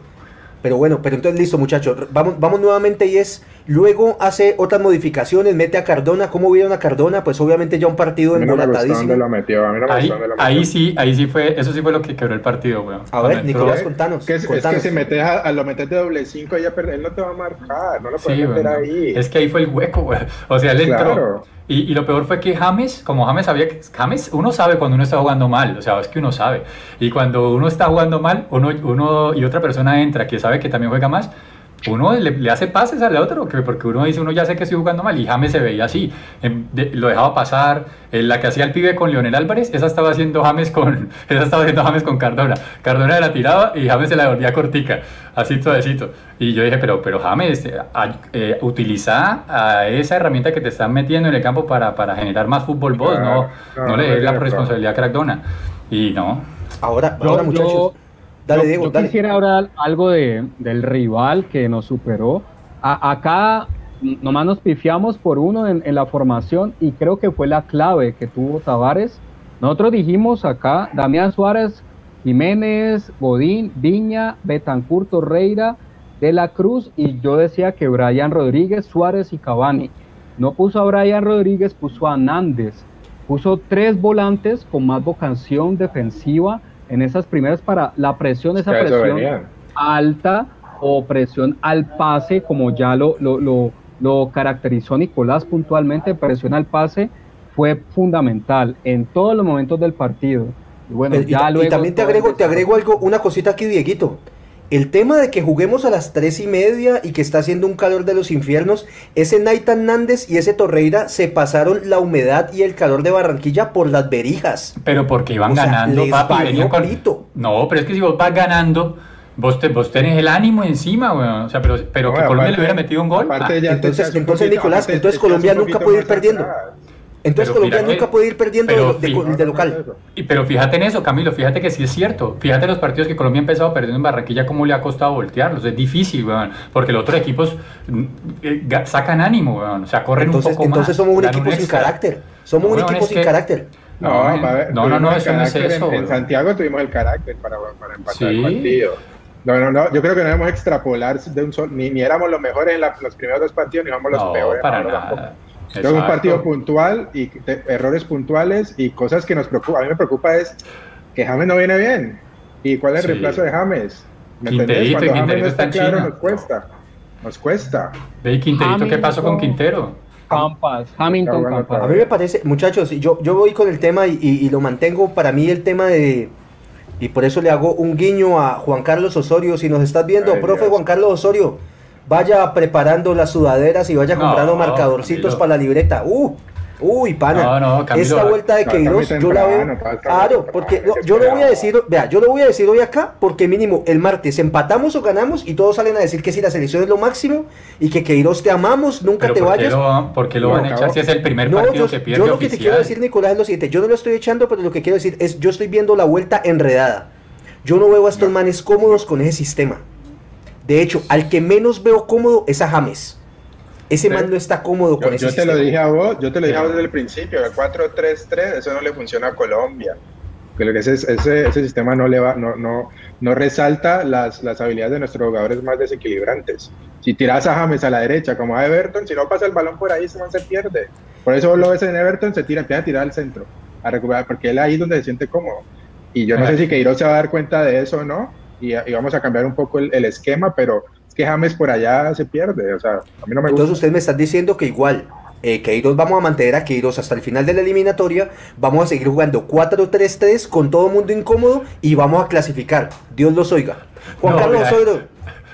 Pero bueno, pero entonces listo muchachos, vamos, vamos nuevamente y es, luego hace otras modificaciones, mete a Cardona, ¿cómo vieron a Cardona? Pues obviamente ya un partido embolatadísimo. no Ahí, ahí sí, ahí sí fue, eso sí fue lo que quebró el partido, weón. A ver, Nicolás, contanos. Es que, es que contanos. si metes a, a lo metes de doble 5, ella per- él no te va a marcar. No lo Sí, puedes meter weón. ahí. Es que ahí fue el hueco, weón. O sea, él entró. Y, y lo peor fue que James, como James sabía que James, uno sabe cuando uno está jugando mal, o sea, es que uno sabe. Y cuando uno está jugando mal, uno, uno y otra persona entra que sabe que también juega más, uno le, hace pases al otro, porque uno dice, uno ya sé que estoy jugando mal, y James se veía así, em, lo dejaba pasar, en la que hacía el pibe con Leonel Álvarez, esa estaba haciendo James con, esa estaba haciendo James con Cardona, Cardona la tiraba y James se la devolvía cortica, así suavecito, y yo dije, pero, pero James, eh, eh, utiliza a esa herramienta que te están metiendo en el campo para, para generar más fútbol vos, no, no, le des la responsabilidad a Cardona, y no. Ahora, ahora muchachos... Dale, yo, quisiera hablar algo de, del rival que nos superó. acá nomás nos pifiamos por uno en, la formación y creo que fue la clave que tuvo Tavares. Nosotros dijimos acá, Damián Suárez, Jiménez, Bodín, Viña, Betancur, Torreira, De la Cruz y yo decía que Brian Rodríguez, Suárez y Cavani. No puso a Brian Rodríguez, puso a Nández. Puso tres volantes con más vocación defensiva en esas primeras para la presión, esa presión alta o presión al pase, como ya lo, lo, lo, caracterizó Nicolás puntualmente, presión al pase fue fundamental en todos los momentos del partido. Y bueno, eh, ya luego, y también te agrego, te agrego algo, una cosita aquí, Dieguito. El tema de que juguemos a las tres y media y que está haciendo un calor de los infiernos, ese Naitan Nández y ese Torreira se pasaron la humedad y el calor de Barranquilla por las berijas. Pero porque iban ganando, No, pero es que si vos vas ganando, vos, te, vos tenés el ánimo encima, weón. O sea, pero, pero que Colombia le hubiera metido un gol. Ah, entonces, entonces Nicolás, entonces Colombia nunca puede ir perdiendo. Entonces Colombia nunca puede ir perdiendo de, local. Y, pero fíjate en eso, Camilo, fíjate que sí es cierto. Fíjate los partidos que Colombia ha empezado perdiendo en Barranquilla, cómo le ha costado voltearlos. Es difícil, weón, porque los otros equipos mm, eh, sacan ánimo, weón, o sea, corren entonces, un poco entonces somos un equipo sin carácter. Somos un equipo sin carácter. No, no, no, no, eso no es eso. En, Santiago tuvimos el carácter para, para empatar el partido. No, no, no, yo creo que no debemos extrapolar de un sol, ni, ni éramos los mejores en los primeros dos partidos, ni vamos los peores. Para nada. Es un partido puntual y errores puntuales y cosas que nos preocupa. A mí me preocupa es que James no viene bien. ¿Y cuál es el reemplazo de James? ¿Me entendés? Cuando James no está claro, nos cuesta. Nos cuesta. Ve, Quinterito, ¿qué pasó con Quintero? Campas, Hamilton Campas. A mí me parece, muchachos, yo, yo voy con el tema y, y, lo mantengo para mí el tema de, y por eso le hago un guiño a Juan Carlos Osorio. Si nos estás viendo, profe Juan Carlos Osorio, vaya preparando las sudaderas y vaya comprando marcadorcitos para la libreta. Uh, Uy, pana, esta vuelta de Queiroz yo la veo. Claro, porque yo lo voy a decir, vea, yo lo voy a decir hoy acá porque mínimo el martes empatamos o ganamos y todos salen a decir que si la selección es lo máximo y que Queiroz te amamos, nunca te vayas. ¿Por qué lo van a echar si es el primer partido que pierde? Yo lo que te quiero decir, Nicolás, es lo siguiente: yo no lo estoy echando, pero lo que quiero decir es, yo estoy viendo la vuelta enredada. Yo no veo a estos manes cómodos con ese sistema. De hecho, al que menos veo cómodo es a James. Ese man no está cómodo con yo, ese yo te lo dije a vos, yo te lo dije a vos desde el principio, el 4-3-3, eso no le funciona a Colombia. que ese, ese, ese, sistema no le va, no, no, no resalta las, las, habilidades de nuestros jugadores más desequilibrantes. Si tiras a James a la derecha, como a Everton, si no pasa el balón por ahí, ese man se pierde. Por eso vos lo ves en Everton, se tira, empieza a tirar al centro, a recuperar, porque él ahí es donde se siente cómodo. Y yo no sé si Queiroz se va a dar cuenta de eso o no, y, vamos a cambiar un poco el, esquema, pero es que James por allá se pierde, o sea, a mí no me Entonces usted me está diciendo que igual eh, Queiroz vamos a mantener a Queiroz hasta el final de la eliminatoria, vamos a seguir jugando 4-3-3 con todo mundo incómodo y vamos a clasificar. Dios los oiga. Juan Carlos Osorio,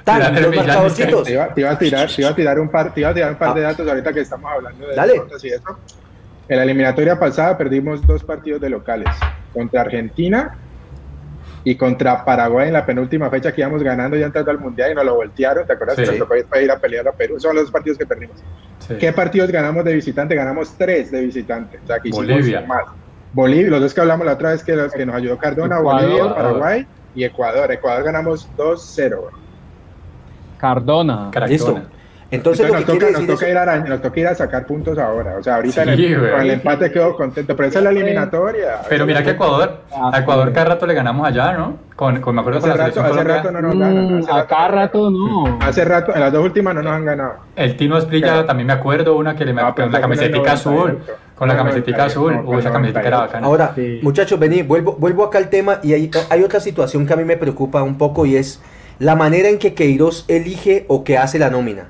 tan, los marcadorcitos. Te iba, te iba, a tirar, te iba a tirar un par, te iba a tirar un par de ah. datos ahorita que estamos hablando de Dale. y eso. En la eliminatoria pasada perdimos dos partidos de locales contra Argentina y contra Paraguay en la penúltima fecha que íbamos ganando ya entrando al mundial y nos lo voltearon. ¿Te acuerdas que nos tocó ir a pelear a Perú? Son los dos partidos que perdimos. ¿Qué partidos ganamos de visitante? Ganamos tres de visitante. O sea, que Bolivia. más. Bolivia, los dos que hablamos la otra vez que, que nos ayudó Cardona, Bolivia, Paraguay y Ecuador. Ecuador ganamos 2-0. Cardona. Listo. Entonces, nos, toca, ir a, nos, toca, ir a, sacar puntos ahora. O sea, ahorita con el empate quedo contento, pero esa es la eliminatoria. Pero mira que Ecuador, a Ecuador cada rato le ganamos allá, ¿no? Con, con me acuerdo hace con la rato, hace rato no nos ganan. Mm, a cada rato no. Hace rato, en las dos últimas no nos han ganado. El Tino Esprilla también me acuerdo una que le no, con la camiseta azul. Con la camiseta azul. Uy, esa camiseta era bacana. Ahora, muchachos, vení, vuelvo, vuelvo acá al tema y hay, hay otra situación que a mí me preocupa un poco y es la manera en que Queiroz elige o que hace la nómina.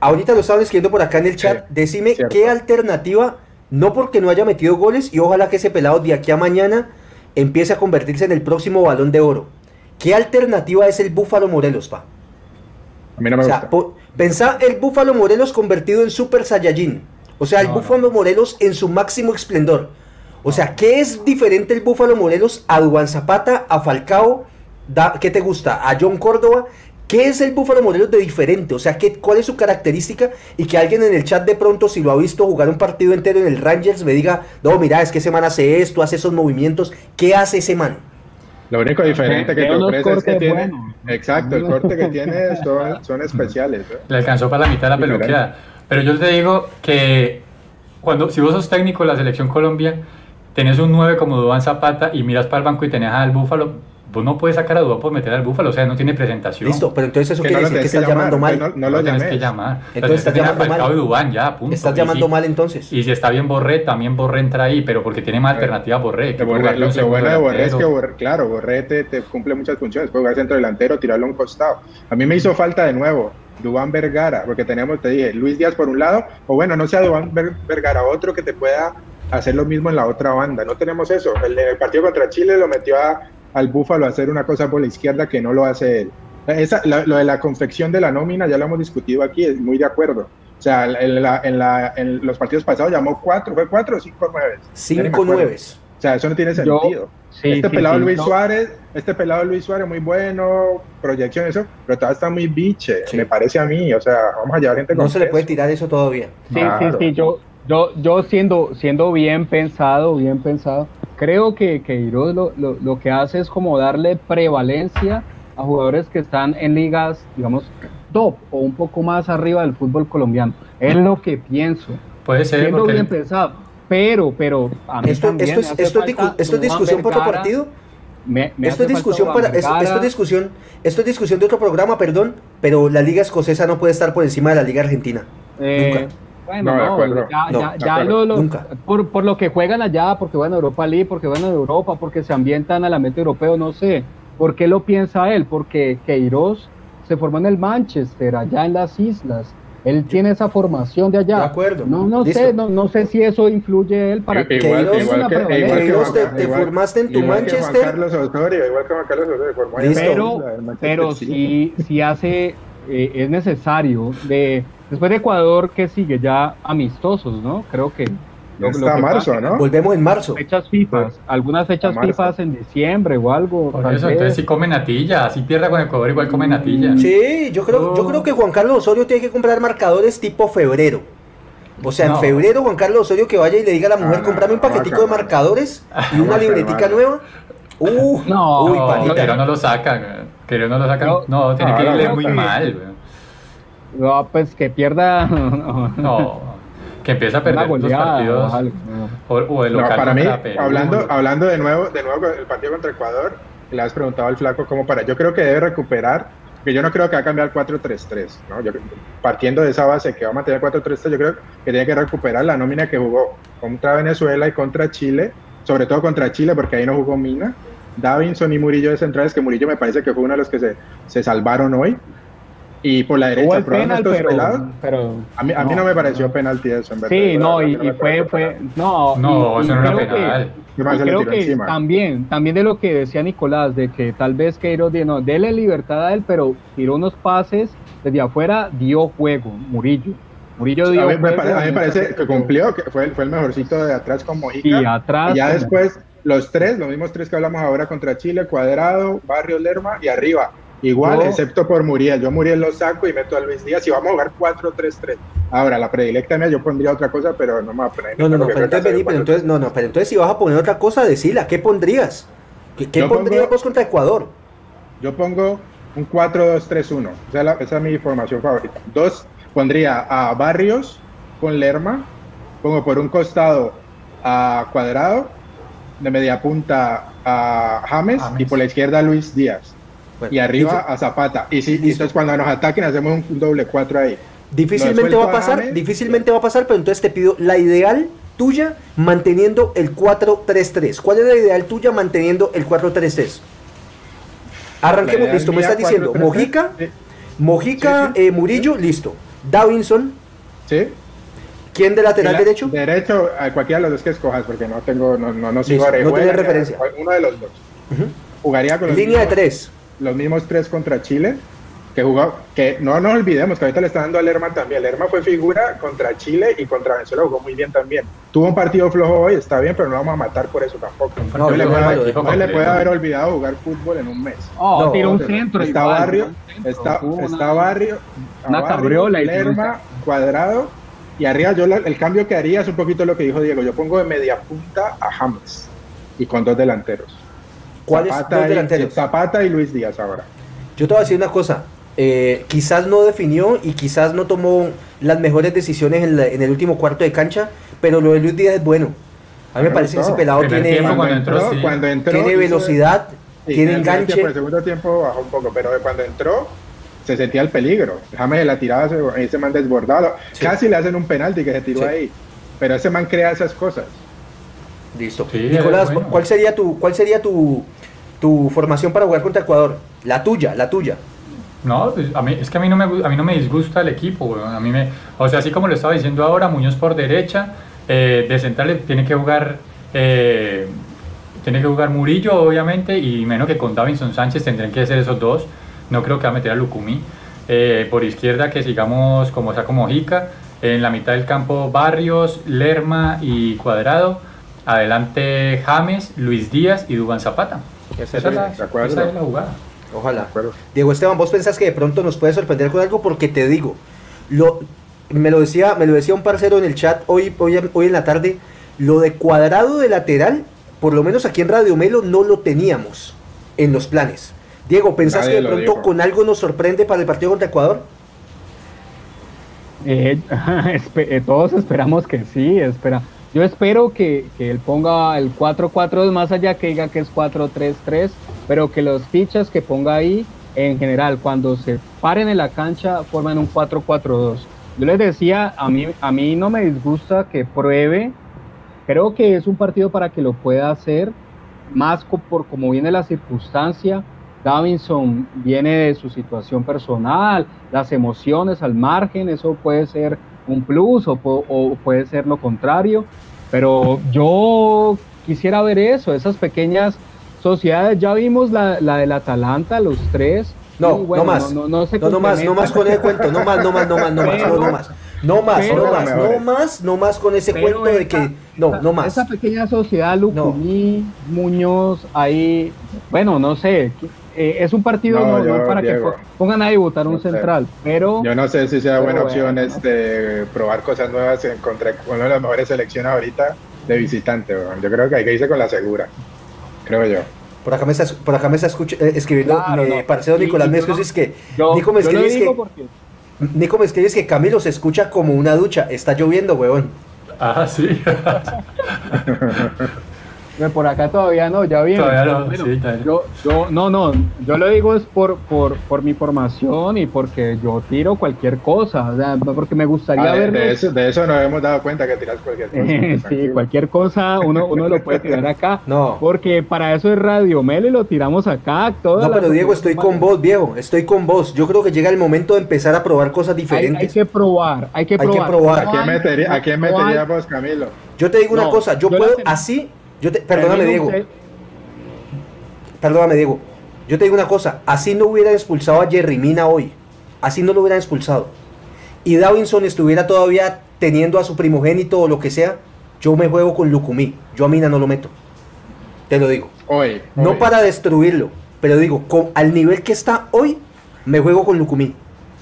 Ahorita lo estaban escribiendo por acá en el chat. Decime qué alternativa, no porque no haya metido goles, y ojalá que ese pelado de aquí a mañana empiece a convertirse en el próximo balón de oro. ¿Qué alternativa es el Búfalo Morelos, pa? A mí no me O sea, gusta. pensá el Búfalo Morelos convertido en Super Saiyajin. O sea, el No, Búfalo Morelos en su máximo esplendor. O sea, ¿qué es diferente el Búfalo Morelos a Duan Zapata, a Falcao? Da- ¿Qué te gusta? ¿A John Córdoba? ¿Qué es el Búfalo Morelos de diferente? O sea, ¿qué, ¿cuál es su característica? Y que alguien en el chat de pronto, si lo ha visto jugar un partido entero en el Rangers, me diga, no, mira, es que ese man hace esto, hace esos movimientos. ¿Qué hace ese man? Lo único diferente que te ofrece es que tiene. Exacto, el corte que tiene son, son especiales. ¿eh? Le alcanzó para la mitad de la peluqueada. Pero yo te digo que cuando, si vos sos técnico de la selección Colombia, tenés un 9 como Duván Zapata y miras para el banco y tenés al Búfalo, vos no puedes sacar a Duván por meter al Búfalo, o sea, no tiene presentación. Listo, pero entonces eso Que quiere no lo decir que estás llamando mal. que No, no lo tienes que llamar. Entonces estás llamando mal. y Duván, ya, punto. Estás llamando si- mal entonces. Y si está bien Borré, también Borré entra ahí, pero porque tiene más alternativa Borré. que Borré- lo- bueno de Borré es que. Borré- claro, Borré te, te cumple muchas funciones. Puede jugar centro delantero, tirarlo a un costado. A mí me hizo falta de nuevo Dubán Vergara, porque tenemos, te dije, Luis Díaz por un lado, o bueno, no sea Dubán Ver- Vergara, otro que te pueda hacer lo mismo en la otra banda. No tenemos eso. El, el partido contra Chile lo metió a- al Búfalo a hacer una cosa por la izquierda que no lo hace él. Esa, la- lo de la confección de la nómina ya lo hemos discutido aquí, es muy de acuerdo. O sea, en, la- en la- en los partidos pasados llamó cuatro, fue cuatro o cinco nueve. Cinco nueves. O sea, eso no tiene Yo- sentido. Sí, este sí, pelado sí, Luis no. Suárez, este pelado Luis Suárez muy bueno, proyección eso, pero todavía está muy biche, Sí. me parece a mí, o sea, vamos a llevar gente con No se le peso. puede tirar eso todavía. Sí, Claro. sí, sí, yo, yo, yo siendo, siendo bien pensado, bien pensado, creo que, que Queiroz lo, lo, lo que hace es como darle prevalencia a jugadores que están en ligas, digamos, top o un poco más arriba del fútbol colombiano. Es lo que pienso, Puede ser, siendo porque bien pensado. Pero, pero a mí Esto, también esto, es, esto, es, falta discu- esto es Duván discusión para otro partido. me- me Esto es discusión para esto, esto es discusión esto es discusión de otro programa, perdón, pero la liga escocesa no puede estar por encima de la liga argentina. Eh, Nunca. Bueno, No, acuerdo. ya, No, ya, ya lo- por, por lo que juegan allá, porque van a Europa League, porque van a Europa, porque se ambientan al ambiente europeo, no sé. ¿Por qué lo piensa él? Porque Queiroz se formó en el Manchester, allá en las islas. Él tiene esa formación de allá. De acuerdo. No, no Listo. sé, no, no sé si eso influye él para Igual, Queiroz igual una que, igual que Queiroz, Juan- te- te igual- formaste en tu igual que Juan Manchester. Carlos Osorio, igual que Juan Carlos Osorio, se formó en la pero, Manchester pero sí, sí hace, eh, es necesario de después de Ecuador que sigue ya amistosos, ¿no? Creo que lo- lo Está que marzo, pasa- ¿no? Volvemos en marzo. fechas FIFA, algunas fechas. FIFA en diciembre o algo. por eso, entonces si come natilla, si pierda con Ecuador igual come natilla. Sí, yo creo, yo Oh. creo que Juan Carlos Osorio tiene que comprar marcadores tipo febrero. O sea, en febrero Juan Carlos Osorio que vaya y le diga a la mujer, Ah, comprame un paquetico no, de marcadores y una libretica nueva. Uh, No, uy, No, panita. pero no lo sacan, que no lo sacan. No, No, tiene no, que no, irle no, muy mal. No, pues que pierda No, que empieza a perder los partidos o el No, local para mí, Perú. hablando, hablando de nuevo, de nuevo el partido contra Ecuador, le has preguntado al flaco cómo para. Yo creo que debe recuperar, que yo no creo que va a cambiar 4-3-3, ¿no? Yo, partiendo de esa base que va a mantener 4-3-3, yo creo que tiene que recuperar la nómina que jugó contra Venezuela y contra Chile, sobre todo contra Chile, porque ahí no jugó Mina. Davinson y Murillo de centrales, que Murillo me parece que fue uno de los que se, se salvaron hoy. Y por la derecha, el penal, estos pero, pelados. pero A mí, a mí no, me pareció penalti eso, en verdad. Sí, no, y, no fue, fue, no, No, y- eso y no era creo que- penal. Y creo que encima. también, también de lo que decía Nicolás, de que tal vez Queiroz no, dele libertad a él, pero tiró unos pases desde afuera, dio juego, Murillo. Murillo dio A mí, me, juego. pare- a mí me parece que cumplió, que fue, el- fue el mejorcito de atrás con Mojica. Y atrás. Y ya como- después, los tres, los mismos tres que hablamos ahora contra Chile, Cuadrado, Barrio Lerma y arriba. Igual, excepto por Muriel. Yo Muriel lo saco y meto a Luis Díaz y vamos a jugar 4-3-3. Ahora, la predilecta mía, yo pondría otra cosa, pero no me voy a poner. No, no, no, pero entonces vení, pero entonces, no, no, pero entonces si vas a poner otra cosa, decila, ¿qué pondrías? ¿Qué, qué pondrías pongo- vos contra Ecuador? Yo pongo un 4-2-3-1. Esa, es la- esa es mi formación favorita. Dos, pondría a Barrios con Lerma. Pongo por un costado a Cuadrado. De media punta a James. James. Y por la izquierda a Luis Díaz. Bueno, y arriba a Zapata. Y sí, y Listo. entonces cuando nos ataquen hacemos un, un doble 4 ahí. Difícilmente va a suelto a pasar, James. difícilmente va a pasar, pero entonces te pido la ideal tuya manteniendo el 4-3-3. ¿Cuál es la ideal tuya manteniendo el 4-3-3? Arranquemos, listo, me estás diciendo 4-3-3. Mojica, Sí. Mojica, Sí, sí. eh, Murillo, listo. Davinson, ¿Sí? ¿Quién de lateral la- derecho? Derecho, a cualquiera de los dos que escojas, porque no tengo, no, no, no sigo Listo, a no Orejuela tienes ni a- referencia. Uno de los dos. Ujú. Jugaría con los Línea de mismos- tres. los mismos tres contra Chile. que jugó, que no nos olvidemos que ahorita le está dando a Lerma también. Lerma fue figura contra Chile y contra Venezuela jugó muy bien también. Tuvo un partido flojo hoy, está bien, pero no vamos a matar por eso tampoco. No, le, puede, le puede haber olvidado jugar fútbol en un mes. Oh, tiró un centro. Está Barrio, está, está Barrio, una cabriola Lerma, Cuadrado. Y arriba yo el cambio que haría es un poquito lo que dijo Diego. Yo pongo de media punta a James y con dos delanteros. ¿Cuáles dos delanteros? Zapata y Luis Díaz ahora. Yo te voy a decir una cosa. Eh, quizás no definió y quizás no tomó las mejores decisiones en, el último cuarto de cancha, pero lo de Luis Díaz es bueno. A mí me parece que ese pelado tiene, cuando entró, tiene velocidad, tiene enganche. el segundo tiempo bajó un poco, pero cuando entró se sentía el peligro. Déjame la tirada, ese man desbordado. Casi le hacen un penalti que se tiró ahí. Pero ese man crea esas cosas. Listo. Nicolás, ¿cuál sería tu, cuál sería tu, tu formación para jugar contra Ecuador? La tuya, la tuya. No, pues, a mí, es que a mí no me, a mí no me disgusta el equipo, A mí me, o sea, así como lo estaba diciendo ahora, Muñoz por derecha, eh, de central tiene que jugar, eh, tiene que jugar Murillo, obviamente, y menos que con Davinson Sánchez tendrían que ser esos dos. No creo que va a meter a Lucumí. Eh, por izquierda que sigamos como sea como Jica. En la mitad del campo Barrios, Lerma y Cuadrado. Adelante James, Luis Díaz y Duban Zapata. esa es la jugada. Ojalá. Diego Esteban, vos pensás que de pronto nos puede sorprender con algo porque te digo, lo, me lo decía, me lo decía un parcero en el chat hoy, hoy, hoy en la tarde, lo de cuadrado de lateral, por lo menos aquí en Radio Melo no lo teníamos en los planes. Diego, ¿pensás que de pronto con algo nos sorprende para el partido contra Ecuador? Eh, eh, todos esperamos que sí, espera. Yo espero que, que él ponga el 4-4 más allá que diga que es 4-3-3 pero que los fichas que ponga ahí, en general, cuando se paren en la cancha, forman un 4-4-2. Yo les decía, a mí, a mí no me disgusta que pruebe, creo que es un partido para que lo pueda hacer, más por como viene la circunstancia. Davinson viene de su situación personal, las emociones al margen, eso puede ser un plus o, o puede ser lo contrario, pero yo quisiera ver eso, esas pequeñas sociedades, ya vimos la, la del Atalanta, los tres. No, no más. No, no, no, más, no más con el cuento, no más, no más, no más, no más, no, más. No más, no más, no más, no más con ese cuento de que. No, no más. Esa pequeña sociedad, Lucumí, Muñoz, ahí. Bueno, no sé. Eh, es un partido no, para que pongan a votar un central, pero. Yo no sé si sea buena opción este, probar cosas nuevas en contra una de las mejores selecciones ahorita de visitante. Yo creo que hay que irse con la segura creo yo. Por acá me está, por acá me está eh, escribiendo claro, me, no. Nicolás Mezcos, es que Nico me escribe que Nico me escribe que Camilo se escucha como una ducha, está lloviendo, weón. Ah, sí. Por acá todavía no, ya viene. yo, yo, no, no, yo lo digo es por, por, por mi formación y porque yo tiro cualquier cosa, o sea, porque me gustaría ver. De, eso, de eso nos hemos dado cuenta que tiras cualquier cosa. sí, cualquier cosa uno, uno lo puede tirar acá. no. Porque para eso es Radio Melo y lo tiramos acá. no, pero Diego, estoy con vos, Diego, estoy con vos. Yo creo que llega el momento de empezar a probar cosas diferentes. Hay, que probar, hay que probar. Hay que probar. ¿A quién, metería, vos, Camilo? Yo te digo una cosa, yo, puedo así yo te, perdóname, Diego. Perdóname, Diego. Yo te digo una cosa, así no hubiera expulsado a Jerry Mina hoy. Así no lo hubieran expulsado. Y Davinson estuviera todavía teniendo a su primogénito o lo que sea, yo me juego con Lucumí. Yo a Mina no lo meto. Te lo digo. Hoy. No para destruirlo, pero digo, con, al nivel que está hoy, me juego con Lucumí.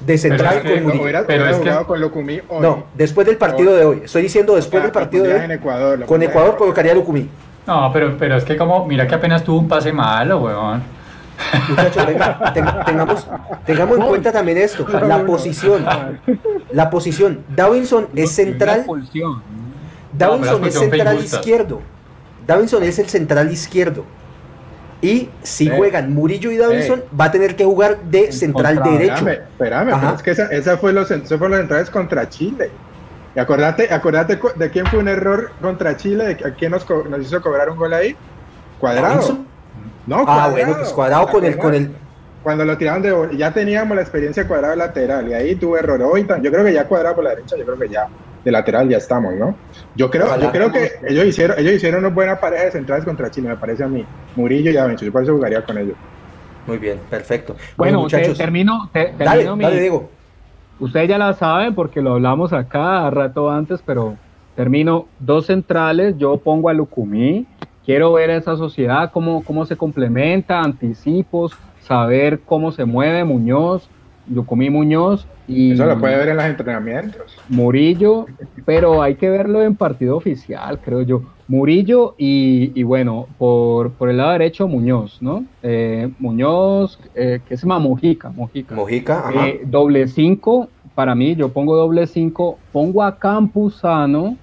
De central con Murillo. pero es que... con Lucumí hoy. No, después del partido de hoy. Estoy diciendo después del partido de hoy. Ecuador, con Ecuador colocaría Lucumí. No, pero, pero es que como, mira que apenas tuvo un pase malo, weón. Muchachos, venga, tengamos, tengamos en cuenta también esto, la posición. La posición. Davinson es central. Davinson es central izquierdo. Davinson es el central izquierdo. Y si juegan Murillo y Davinson, va a tener que jugar de central derecho. Espérame, espérame es que esa, esa fue los, esa fue los entradas contra Chile. Y acordate, acordate de quién fue un error contra Chile, de quién nos, nos hizo cobrar un gol ahí. Cuadrado. No, cuadrado. Ah, bueno, pues cuadrado con el, con el. Cuando lo tiraron de ya teníamos la experiencia cuadrado lateral y ahí tuve error. Hoy, yo creo que ya cuadrado por la derecha, yo creo que ya de lateral ya estamos, ¿no? Yo creo, yo creo que ellos hicieron, ellos hicieron una buena pareja de centrales contra Chile, me parece a mí. Murillo y Avencho, yo por eso jugaría con ellos. Muy bien, perfecto. Bueno, termino, termino dale, mi, dale, Diego. Ustedes ya la saben porque lo hablamos acá rato antes, pero termino dos centrales. Yo pongo a Lucumí. Quiero ver esa sociedad, cómo, cómo se complementa, anticipos, saber cómo se mueve Muñoz, Lucumí Muñoz. Y Eso lo puede ver en los entrenamientos. Murillo, pero hay que verlo en partido oficial, creo yo. Murillo y, bueno, por, por, el lado derecho Muñoz, ¿no? Eh, Muñoz, eh, que se llama Mojica. Mojica, Mojica eh, doble cinco, para mí, yo pongo doble cinco, pongo a Campuzano,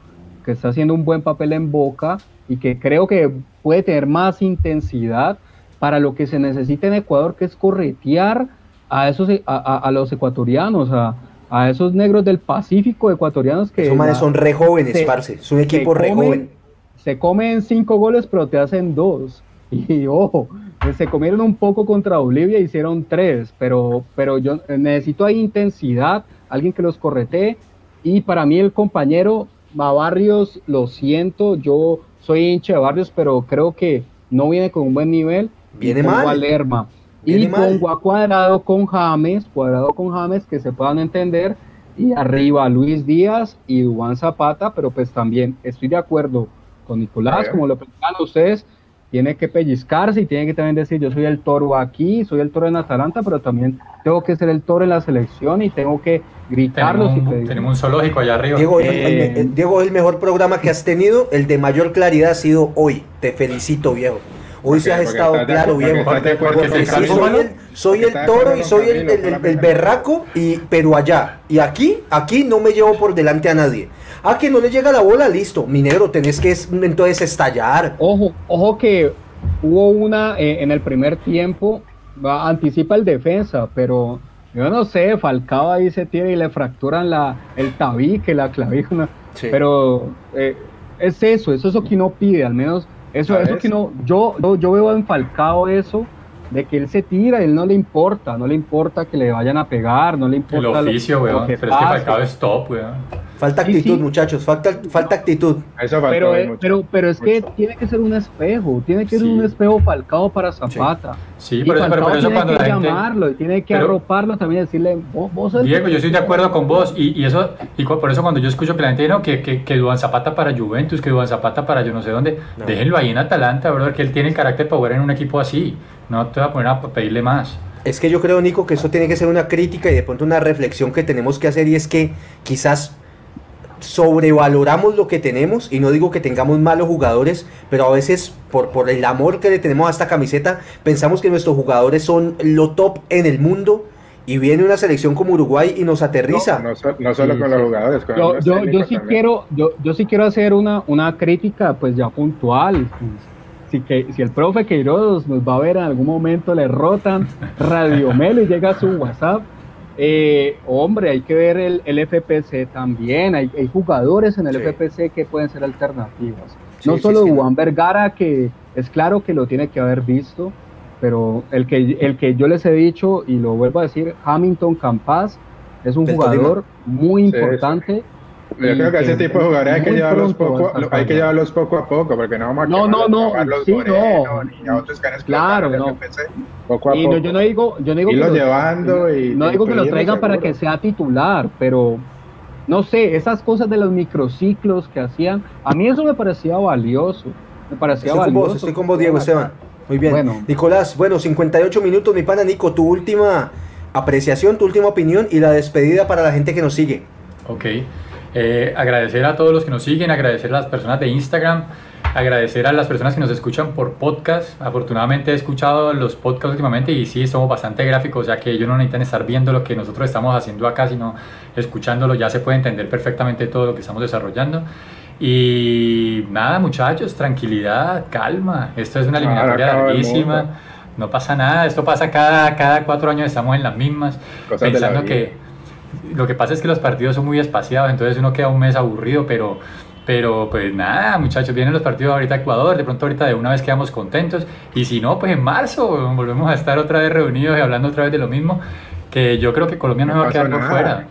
que está haciendo un buen papel en Boca y que creo que puede tener más intensidad para lo que se necesita en Ecuador, que es corretear a, esos, a, los ecuatorianos, a, a, esos negros del Pacífico ecuatorianos que... Esos son re jóvenes, parce, es un equipo re joven se comen cinco goles, pero te hacen dos. Y ojo, se comieron un poco contra Bolivia, hicieron tres, pero, pero yo necesito ahí intensidad, alguien que los correte. Y para mí el compañero a Barrios, lo siento, yo soy hincha de Barrios, pero creo que no viene con un buen nivel. Viene mal. A Lerma. Y pongo a Cuadrado con James, Cuadrado con James, que se puedan entender. Y arriba Luis Díaz y Juan Zapata, pero pues también estoy de acuerdo con Nicolás, como lo platican ustedes, tiene que pellizcarse y tiene que también decir, yo soy el toro aquí, soy el toro en Atalanta, pero también tengo que ser el toro en la selección y tengo que gritarlo. Tenemos, un, zoológico allá arriba. Diego, el, Diego, el mejor programa que has tenido, el de mayor claridad ha sido hoy. Te felicito, viejo. Hoy se has estado claro, viejo. soy el, toro y soy el, el, berraco, y, pero allá. Y aquí, aquí no me llevo por delante a nadie. Ah, que no le llega la bola, listo. Minero, tenés que entonces estallar. Ojo, ojo que hubo una eh, en el primer tiempo, va, anticipa el defensa, pero yo no sé, Falcao ahí se tira y le fracturan la, el tabique, la clavícula. Pero eh, es eso, eso es lo que no pide, al menos eso, eso que no, yo, yo, yo veo en Falcao eso de que él se tira, él no le importa, no le importa que le vayan a pegar, no le importa. El oficio, weón. Pero es que Falcao es top, weón. Falta actitud, muchachos, falta, falta actitud. Eso pero, pero, pero es que tiene que ser un espejo, tiene que ser un espejo Falcao para Zapata. Sí, pero, pero, por eso tiene cuando que la llamarlo y tiene que arroparlo también decirle, vos, Diego, yo estoy de acuerdo con vos y, y eso y por eso cuando yo escucho que la gente no que, que, que Duan Zapata para Juventus, que Duan Zapata para yo no sé dónde, déjenlo ahí en Atalanta, brother, que él tiene el carácter para jugar en un equipo así. No te voy a poner a pedirle más. Es que yo creo, Nico, que eso tiene que ser una crítica y de pronto una reflexión que tenemos que hacer y es que quizás sobrevaloramos lo que tenemos y no digo que tengamos malos jugadores, pero a veces por, por el amor que le tenemos a esta camiseta pensamos que nuestros jugadores son lo top en el mundo y viene una selección como Uruguay y nos aterriza. No, solo con los jugadores. yo, yo, sí quiero, yo, yo sí quiero hacer una, una crítica pues ya puntual si, que, si el profe Queiroz nos va a ver en algún momento, le rotan Radio Melo y llega a su WhatsApp. Eh, hombre, hay que ver el, el FPC también. Hay, hay, jugadores en el FPC que pueden ser alternativas. no solo Juan Vergara, que es claro que lo tiene que haber visto, pero el que, el que yo les he dicho y lo vuelvo a decir, Hamilton Campas es un jugador muy importante. Yo creo que ese tipo de jugadores hay que, llevarlos poco, hay que llevarlos poco a poco, porque no vamos a No, no, no, sí, no. Ni a otros que han claro, no. poco a y poco. No, yo no digo, yo no digo que lo llevando y no digo que lo traigan para que sea titular, pero no sé, esas cosas de los microciclos que hacían, a mí eso me parecía valioso. Me parecía estoy valioso. Con vos, estoy con vos, Diego Esteban. Muy bien. Bueno. Nicolás, bueno, 58 minutos, mi pana Nico, tu última apreciación, tu última opinión y la despedida para la gente que nos sigue. Ok. Eh, agradecer a todos los que nos siguen, agradecer a las personas de Instagram, agradecer a las personas que nos escuchan por podcast. Afortunadamente he escuchado los podcasts últimamente y sí, somos bastante gráficos, ya que ellos no necesitan estar viendo lo que nosotros estamos haciendo acá, sino escuchándolo ya se puede entender perfectamente todo lo que estamos desarrollando. Y nada, muchachos, tranquilidad, calma. Esto es una eliminatoria larguísima. No pasa nada, esto pasa cada, cada cuatro años, estamos en las mismas, pensando que lo que pasa es que los partidos son muy espaciados, entonces uno queda un mes aburrido, pero, pero pues nada, muchachos, vienen los partidos ahorita a Ecuador, de pronto ahorita de una vez quedamos contentos, y si no, pues en marzo volvemos a estar otra vez reunidos y hablando otra vez de lo mismo, que yo creo que Colombia no, va a quedar por fuera.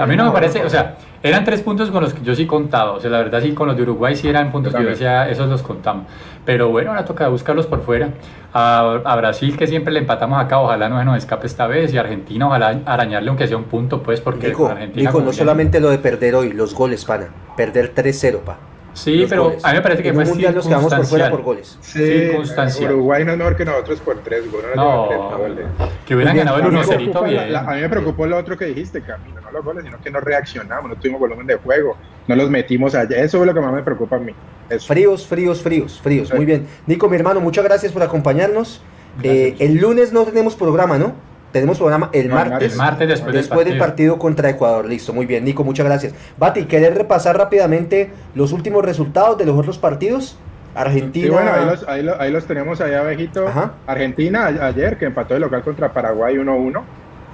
A mí no me parece, o sea, eran tres puntos con los que yo sí contaba. O sea, la verdad sí, con los de Uruguay sí eran puntos que yo decía, esos los contamos. Pero bueno, ahora toca buscarlos por fuera. A, Brasil, que siempre le empatamos acá, ojalá no se nos escape esta vez. Y a Argentina, ojalá arañarle aunque sea un punto, pues, porque Nico, Argentina. no solamente lo de perder hoy, los goles, pana. Perder 3-0, pa. Sí, pero a mí me parece que fue mundial nos quedamos por fuera por goles. Sí, Uruguay no es mejor que nosotros por tres goles. No, que hubieran ganado el 1-0 bien. a mí me preocupó lo otro que dijiste, Camino, no los goles, sino que no reaccionamos, no tuvimos volumen de juego, no los metimos allá. Eso es lo que más me preocupa a mí. Fríos, fríos, fríos, fríos. Muy bien. Nico, mi hermano, muchas gracias por acompañarnos. Eh, el lunes no tenemos programa, ¿no? Tenemos programa el martes. El martes después, después del, partido. contra Ecuador. Listo, muy bien, Nico, muchas gracias. Bati, ¿querés repasar rápidamente los últimos resultados de los otros partidos? Argentina. Sí, bueno, ahí los, ahí los, tenemos ahí abejito. Argentina ayer, que empató el local contra Paraguay 1-1.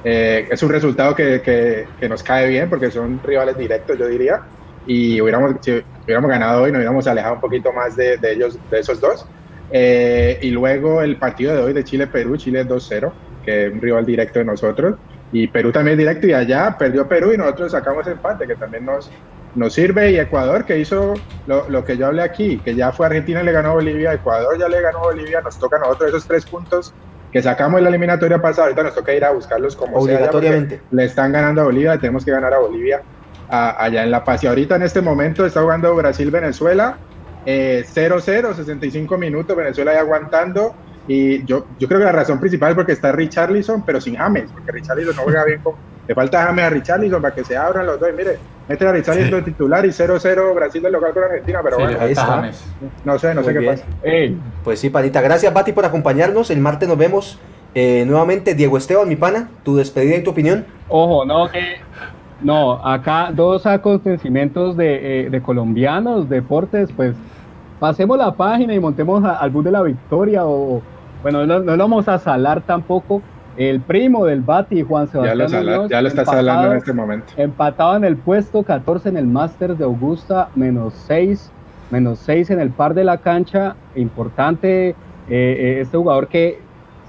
Eh, es un resultado que, que, nos cae bien porque son rivales directos, yo diría. Y hubiéramos, si hubiéramos ganado hoy, nos hubiéramos alejado un poquito más de, de ellos, de esos dos. Eh, y luego el partido de hoy de Chile-Perú, Chile 2-0 que es un rival directo de nosotros. Y Perú también es directo y allá perdió Perú y nosotros sacamos empate, que también nos, nos sirve. Y Ecuador, que hizo lo, lo, que yo hablé aquí, que ya fue Argentina le ganó a Bolivia, Ecuador ya le ganó a Bolivia, nos toca a nosotros esos tres puntos que sacamos en la eliminatoria pasada, ahorita nos toca ir a buscarlos como Obligatoriamente. le están ganando a Bolivia, tenemos que ganar a Bolivia allá en La Paz. Y ahorita en este momento está jugando Brasil-Venezuela, 0-0, eh, 65 minutos, Venezuela ahí aguantando y yo, yo creo que la razón principal es porque está Richarlison, pero sin James, porque Richarlison no juega bien con. Le falta James a Richarlison para que se abran los dos. Y mire, mete a Richarlison de titular y 0-0 Brasil del local con Argentina, pero bueno, ahí está. No sé, no sé qué pasa. Pues sí, panita. Gracias, Bati, por acompañarnos. El martes nos vemos eh, nuevamente. Diego Esteban, mi pana, tu despedida y tu opinión. Ojo, no, que. No, acá dos acontecimientos de, eh, de colombianos, deportes, pues pasemos la página y montemos al bus de la victoria o bueno, no, lo vamos a salar tampoco. El primo del Bati, Juan Sebastián. Ya lo, está salando en este momento. Empatado en el puesto 14 en el Masters de Augusta, menos 6, menos 6 en el par de la cancha. Importante eh, eh, este jugador que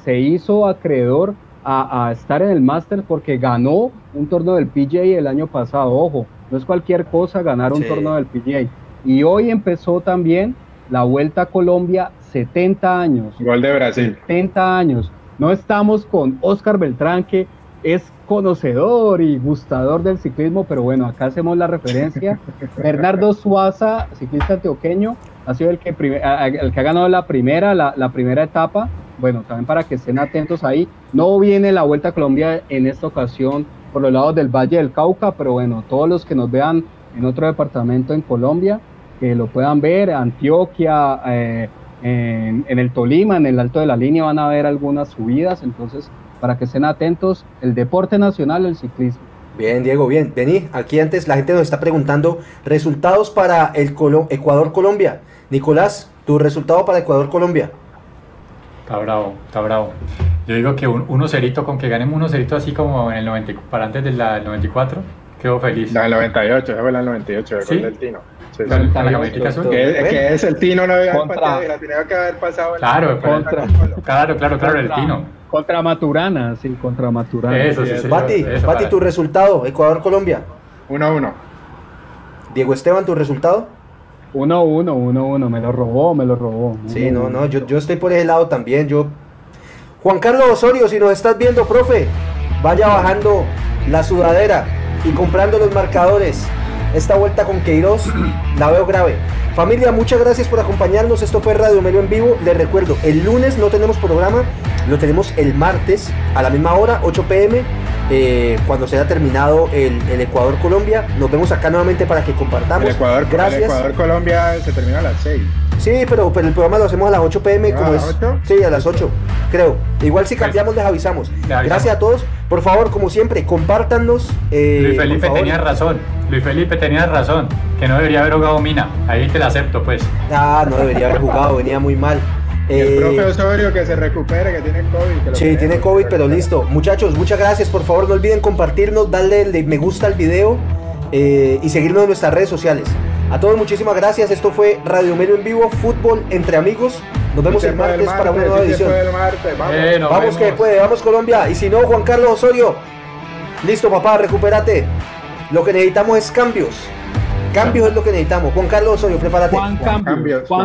se hizo acreedor a, estar en el Masters porque ganó un torneo del PGA el año pasado. Ojo, no es cualquier cosa ganar un torneo del PGA. Y hoy empezó también la Vuelta a Colombia 70 años. Gol de Brasil. 70 años. No estamos con Oscar Beltrán, que es conocedor y gustador del ciclismo, pero bueno, acá hacemos la referencia. Bernardo Suaza, ciclista antioqueño, ha sido el que, el que ha ganado la primera, la, la, primera etapa. Bueno, también para que estén atentos ahí. No viene la Vuelta a Colombia en esta ocasión por los lados del Valle del Cauca, pero bueno, todos los que nos vean en otro departamento en Colombia, que lo puedan ver, Antioquia, eh, en, el Tolima, en el Alto de la Línea van a haber algunas subidas, entonces para que estén atentos, el deporte nacional, el ciclismo. Bien, Diego, bien. Vení, aquí antes la gente nos está preguntando resultados para el Ecuador-Colombia. Nicolás, tu resultado para Ecuador-Colombia. Está bravo, está bravo. Yo digo que un 1-0 con que ganemos un 1-0 así como en el 90, para antes del 94, quedo feliz. La del 98, fue la 98, el ¿Sí? del Tino. Que, es el Tino, no había contra, la tenía que haber pasado. Claro, contra, claro, claro, claro, el Tino. Contra Maturana, sí, contra Maturana. Eso, sí, sí, Bati, Bati, tu resultado, Ecuador-Colombia. 1-1. Diego Esteban, tu resultado. 1-1, 1-1, me lo robó, me lo robó. Sí, no, no, yo, yo estoy por ese lado también. Yo. Juan Carlos Osorio, si nos estás viendo, profe, vaya bajando la sudadera y comprando los marcadores. Esta vuelta con Queiroz la veo grave. Familia, muchas gracias por acompañarnos. Esto fue Radio Melo en vivo. Les recuerdo, el lunes no tenemos programa, lo tenemos el martes a la misma hora, 8 pm, eh, cuando se haya terminado el, Ecuador-Colombia. Nos vemos acá nuevamente para que compartamos. El Ecuador, gracias. Ecuador-Colombia se termina a las 6. Sí, pero, pero el programa lo hacemos a las 8 pm. como es, Sí, a las 8, creo. Igual si cambiamos les avisamos. Gracias a todos. Por favor, como siempre, compártanos. Eh, Luis Felipe tenía razón. Luis Felipe tenía razón. Que no debería haber jugado Mina. Ahí te la acepto, pues. Ah, no debería haber jugado. venía muy mal. el eh, profe Osorio que se recupere, que tiene COVID. sí, tiene COVID, pero listo. Muchachos, muchas gracias. Por favor, no olviden compartirnos, darle me gusta al video eh, y seguirnos en nuestras redes sociales. A todos muchísimas gracias. Esto fue Radio Melo en vivo, fútbol entre amigos. Nos vemos el martes, para una nueva edición. Vamos, vamos que puede, vamos Colombia. Y si no, Juan Carlos Osorio. Listo, papá, recupérate. Lo que necesitamos es cambios. Cambios es lo que necesitamos. Juan Carlos Osorio, prepárate. Juan Cambios. Cambios. Juan